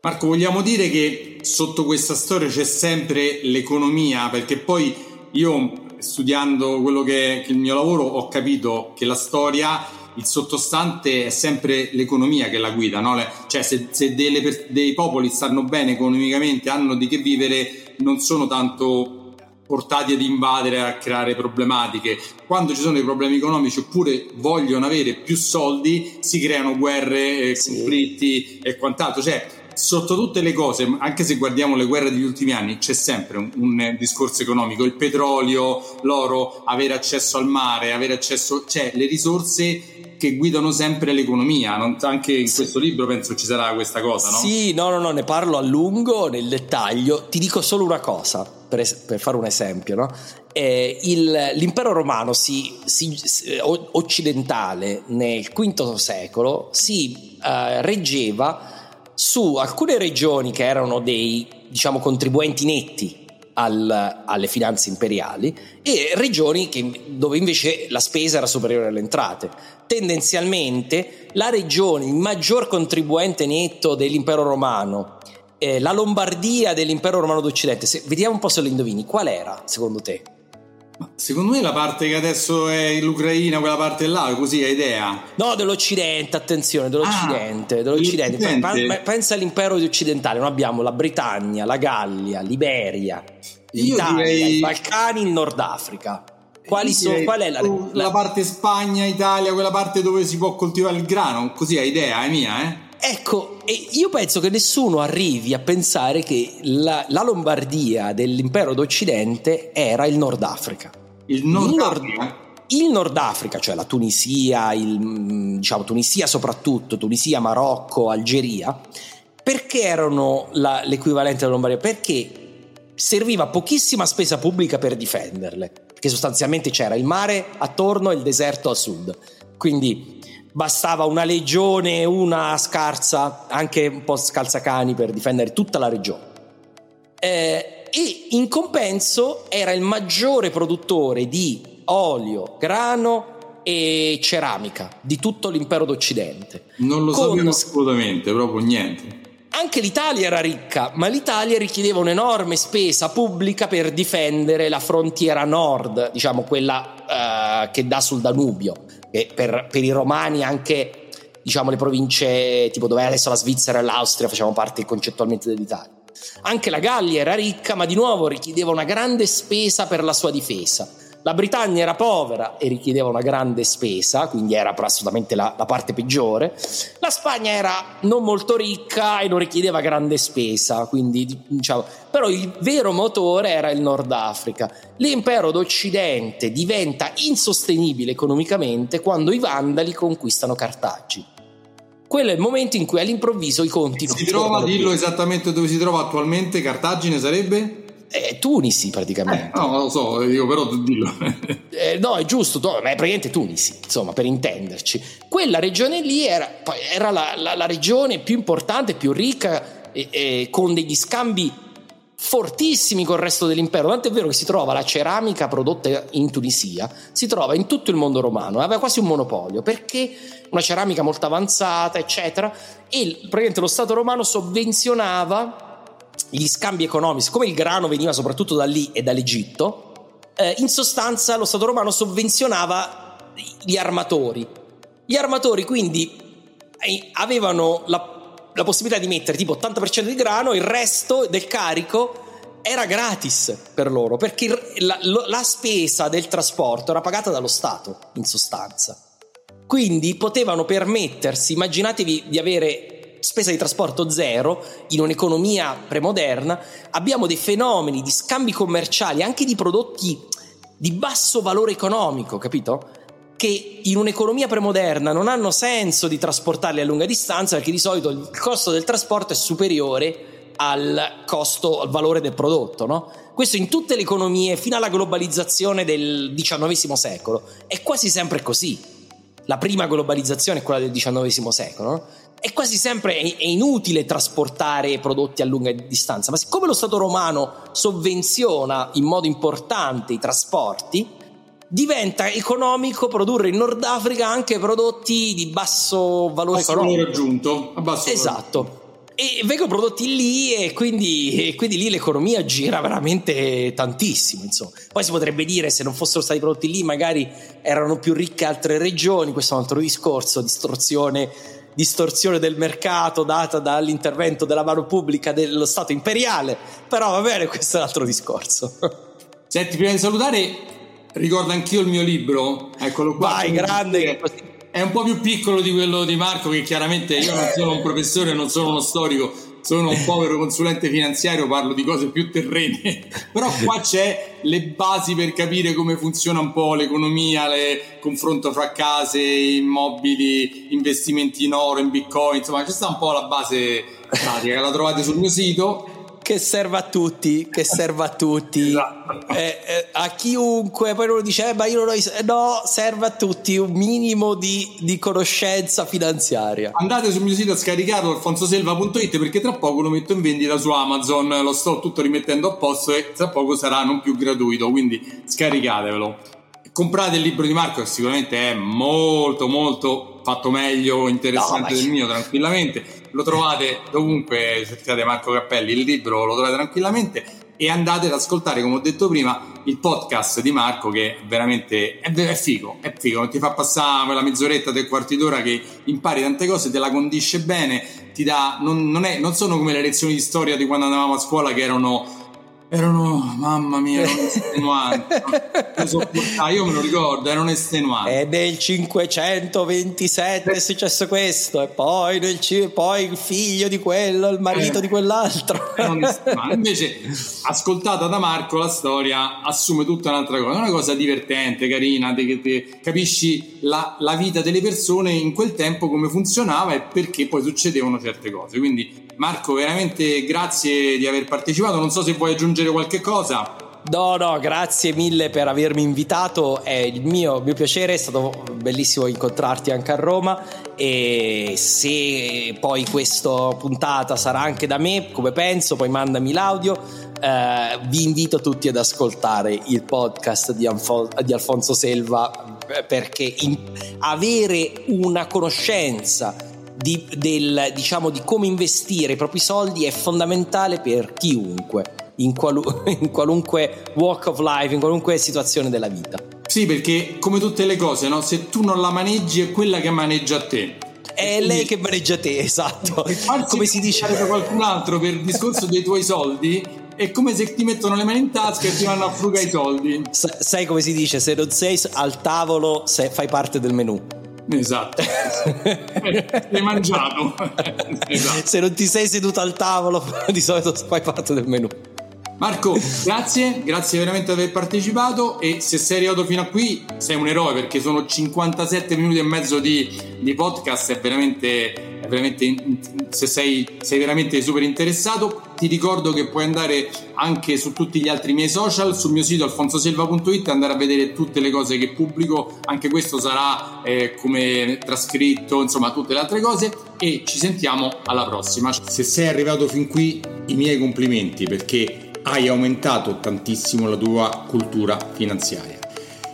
Marco, vogliamo dire che sotto questa storia c'è sempre l'economia, perché poi io studiando quello che è il mio lavoro ho capito che la storia il sottostante è sempre l'economia che la guida, no? cioè se, se delle, dei popoli stanno bene economicamente, hanno di che vivere, non sono tanto portati ad invadere, a creare problematiche. Quando ci sono dei problemi economici oppure vogliono avere più soldi, si creano guerre, eh, conflitti sì. e quant'altro. Cioè, sotto tutte le cose, anche se guardiamo le guerre degli ultimi anni, c'è sempre un, un, discorso economico, il petrolio, l'oro, avere accesso al mare, avere accesso, cioè le risorse che guidano sempre l'economia. Non, anche in questo libro penso ci sarà questa cosa, no? Sì, no, no, no, ne parlo a lungo, nel dettaglio. Ti dico solo una cosa, per, per fare un esempio, no? Eh, il, l'impero romano si, si, occidentale nel V secolo si eh, reggeva su alcune regioni che erano dei diciamo contribuenti netti al, alle finanze imperiali e regioni che, dove invece la spesa era superiore alle entrate. Tendenzialmente la regione, il maggior contribuente netto dell'impero romano, eh, la Lombardia dell'impero romano d'Occidente, se, vediamo un po' se lo indovini, qual era secondo te? Secondo me la parte che adesso è l'Ucraina, quella parte là, così hai idea? No, dell'Occidente, attenzione, dell'Occidente. Ah, dell'Occidente. dell'Occidente. Pensa all'impero occidentale, noi abbiamo la Britannia, la Gallia, l'Iberia, l'Italia, direi... i Balcani, il Nord Africa. Quali sono, qual è la, la... la parte Spagna, Italia, quella parte dove si può coltivare il grano, così hai idea, è mia, eh? Ecco, io penso che nessuno arrivi a pensare che la, la Lombardia dell'impero d'Occidente era il Nord Africa. Il Nord, Africa? Il Nord Africa, cioè la Tunisia, il, mm, diciamo Tunisia soprattutto, Tunisia, Marocco, Algeria, perché erano la, l'equivalente della Lombardia? Perché serviva pochissima spesa pubblica per difenderle, perché sostanzialmente c'era il mare attorno e il deserto a sud. Quindi bastava una legione, una scarsa, anche un po' scalzacani per difendere tutta la regione. Eh, e in compenso era il maggiore produttore di olio, grano e ceramica di tutto l'impero d'Occidente. Non lo Con... assolutamente, proprio niente. Anche l'Italia era ricca, ma l'Italia richiedeva un'enorme spesa pubblica per difendere la frontiera nord, diciamo quella uh, che dà sul Danubio e per, per i romani anche diciamo le province tipo dove adesso la Svizzera e l'Austria facevano parte concettualmente dell'Italia. Anche la Gallia era ricca, ma di nuovo richiedeva una grande spesa per la sua difesa. La Britannia era povera e richiedeva una grande spesa, quindi era assolutamente la, la, parte peggiore. La Spagna era non molto ricca e non richiedeva grande spesa, quindi, diciamo, però il vero motore era il Nord Africa. L'impero d'Occidente diventa insostenibile economicamente quando i Vandali conquistano Cartagine quello è il momento in cui all'improvviso i conti si trova dillo più. esattamente dove si trova attualmente Cartagine sarebbe? Eh, Tunisi praticamente. Eh, no, lo so, io però dillo. eh, no, è giusto, ma è praticamente Tunisi, insomma, per intenderci. Quella regione lì era, era la, la, la, regione più importante, più ricca, e, e, con degli scambi fortissimi col resto dell'impero. Tanto è vero che si trova la ceramica prodotta in Tunisia, si trova in tutto il mondo romano, aveva quasi un monopolio perché una ceramica molto avanzata, eccetera, e praticamente lo Stato romano sovvenzionava gli scambi economici, come il grano veniva soprattutto da lì e dall'Egitto, eh, in sostanza lo Stato romano sovvenzionava gli armatori. Gli armatori quindi eh, avevano la, la possibilità di mettere tipo 80% di grano, il resto del carico era gratis per loro perché la, la, spesa del trasporto era pagata dallo Stato in sostanza. Quindi potevano permettersi, immaginatevi di avere spesa di trasporto zero, in un'economia premoderna, abbiamo dei fenomeni di scambi commerciali, anche di prodotti di basso valore economico, capito? Che in un'economia premoderna non hanno senso di trasportarli a lunga distanza perché di solito il costo del trasporto è superiore al costo, al valore del prodotto, no? Questo in tutte le economie, fino alla globalizzazione del XIX secolo, è quasi sempre così. La prima globalizzazione è quella del XIX secolo, no? È quasi sempre è inutile trasportare prodotti a lunga distanza, ma siccome lo Stato romano sovvenziona in modo importante i trasporti, diventa economico produrre in Nord Africa anche prodotti di basso valore basso economico. Aggiunto, a basso esatto. Valore. E vengono prodotti lì e quindi, e quindi, lì l'economia gira veramente tantissimo. Insomma. Poi si potrebbe dire se non fossero stati prodotti lì magari erano più ricche altre regioni, questo è un altro discorso, distorsione distorsione del mercato data dall'intervento della mano pubblica dello Stato imperiale, però va bene, questo è un altro discorso. [laughs] Senti, prima di salutare, ricordo anch'io il mio libro. Eccolo qua. Vai, grande. È un po' più piccolo di quello di Marco, che chiaramente io non sono un professore, non sono uno storico, sono un [laughs] povero consulente finanziario, parlo di cose più terrene, [laughs] però qua c'è le basi per capire come funziona un po' l'economia, il confronto fra case, immobili, investimenti in oro, in bitcoin, insomma c'è sta un po' la base pratica, la trovate sul mio sito che serve a tutti, che serve a tutti, esatto. eh, eh, a chiunque, poi uno dice, eh, ma io non ho... No, serve a tutti un minimo di, di, conoscenza finanziaria. Andate sul mio sito a scaricarlo, alfonsoselva.it, perché tra poco lo metto in vendita su Amazon, lo sto tutto rimettendo a posto e tra poco sarà non più gratuito, quindi scaricatevelo. Comprate il libro di Marco che sicuramente è molto molto fatto meglio, interessante no, del mio tranquillamente lo trovate dovunque, cercate Marco Cappelli, il libro lo trovate tranquillamente e andate ad ascoltare, come ho detto prima, il podcast di Marco che veramente è, è figo, è figo, ti fa passare quella mezz'oretta, tre quarti d'ora che impari tante cose, te la condisce bene, ti dà, non, non, è, non sono come le lezioni di storia di quando andavamo a scuola che erano erano, mamma mia, erano [laughs] estenuanti. io me lo ricordo, erano estenuanti. E nel 527 è successo questo, e poi, nel, poi il figlio di quello, il marito eh. di quell'altro. [laughs] Invece, ascoltata da Marco, la storia assume tutta un'altra cosa. È una cosa divertente, carina, che te, capisci la, la vita delle persone in quel tempo, come funzionava e perché poi succedevano certe cose. Quindi Marco, veramente grazie di aver partecipato. Non so se vuoi aggiungere qualche cosa. No, no, grazie mille per avermi invitato, è il mio, mio, piacere, è stato bellissimo incontrarti anche a Roma e se poi questa puntata sarà anche da me, come penso, poi mandami l'audio, eh, vi invito tutti ad ascoltare il podcast di, Anfo- di Alfonso Selva eh, perché in- avere una conoscenza di, del, diciamo, di come investire i propri soldi è fondamentale per chiunque, in, qualu- [laughs] in qualunque walk of life, in qualunque situazione della vita. Sì, perché come tutte le cose, no? se tu non la maneggi è quella che maneggia te. È quindi, lei che maneggia te, esatto. [laughs] [laughs] Come si dice da qualcun altro per il discorso dei tuoi soldi, è come se ti mettono le mani in tasca e ti vanno a frugare i soldi. Sai come si dice? Se non sei al tavolo, se fai parte del menù. Esatto, l'hai mangiato. esatto. Se non ti sei seduto al tavolo, di solito fai parte del menù. Marco, grazie, grazie veramente di aver partecipato e se sei arrivato fino a qui sei un eroe perché sono 57 minuti e mezzo di, di podcast, è veramente, veramente se sei, sei, veramente super interessato ti ricordo che puoi andare anche su tutti gli altri miei social, sul mio sito alfonsoselva.it andare a vedere tutte le cose che pubblico, anche questo sarà eh, come trascritto, insomma tutte le altre cose e ci sentiamo alla prossima. Se sei arrivato fin qui i miei complimenti perché hai aumentato tantissimo la tua cultura finanziaria.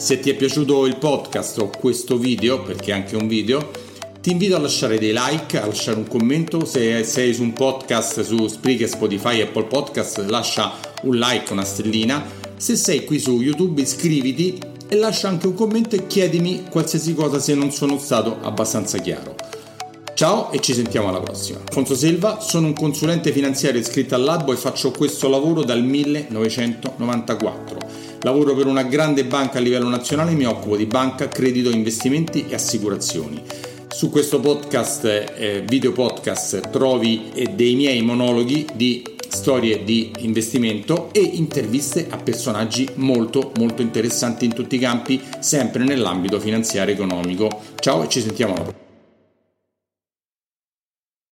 Se ti è piaciuto il podcast o questo video, perché è anche un video, ti invito a lasciare dei like, a lasciare un commento. Se sei su un podcast su Spreaker, Spotify, Apple Podcast, lascia un like, una stellina. Se sei qui su YouTube, iscriviti e lascia anche un commento e chiedimi qualsiasi cosa se non sono stato abbastanza chiaro. Ciao e ci sentiamo alla prossima. Alfonso Silva, sono un consulente finanziario iscritto all'Albo e faccio questo lavoro dal 1994. Lavoro per una grande banca a livello nazionale e mi occupo di banca, credito, investimenti e assicurazioni. Su questo podcast, eh, video podcast, trovi eh, dei miei monologhi di storie di investimento e interviste a personaggi molto molto interessanti in tutti i campi, sempre nell'ambito finanziario economico. Ciao e ci sentiamo prossima.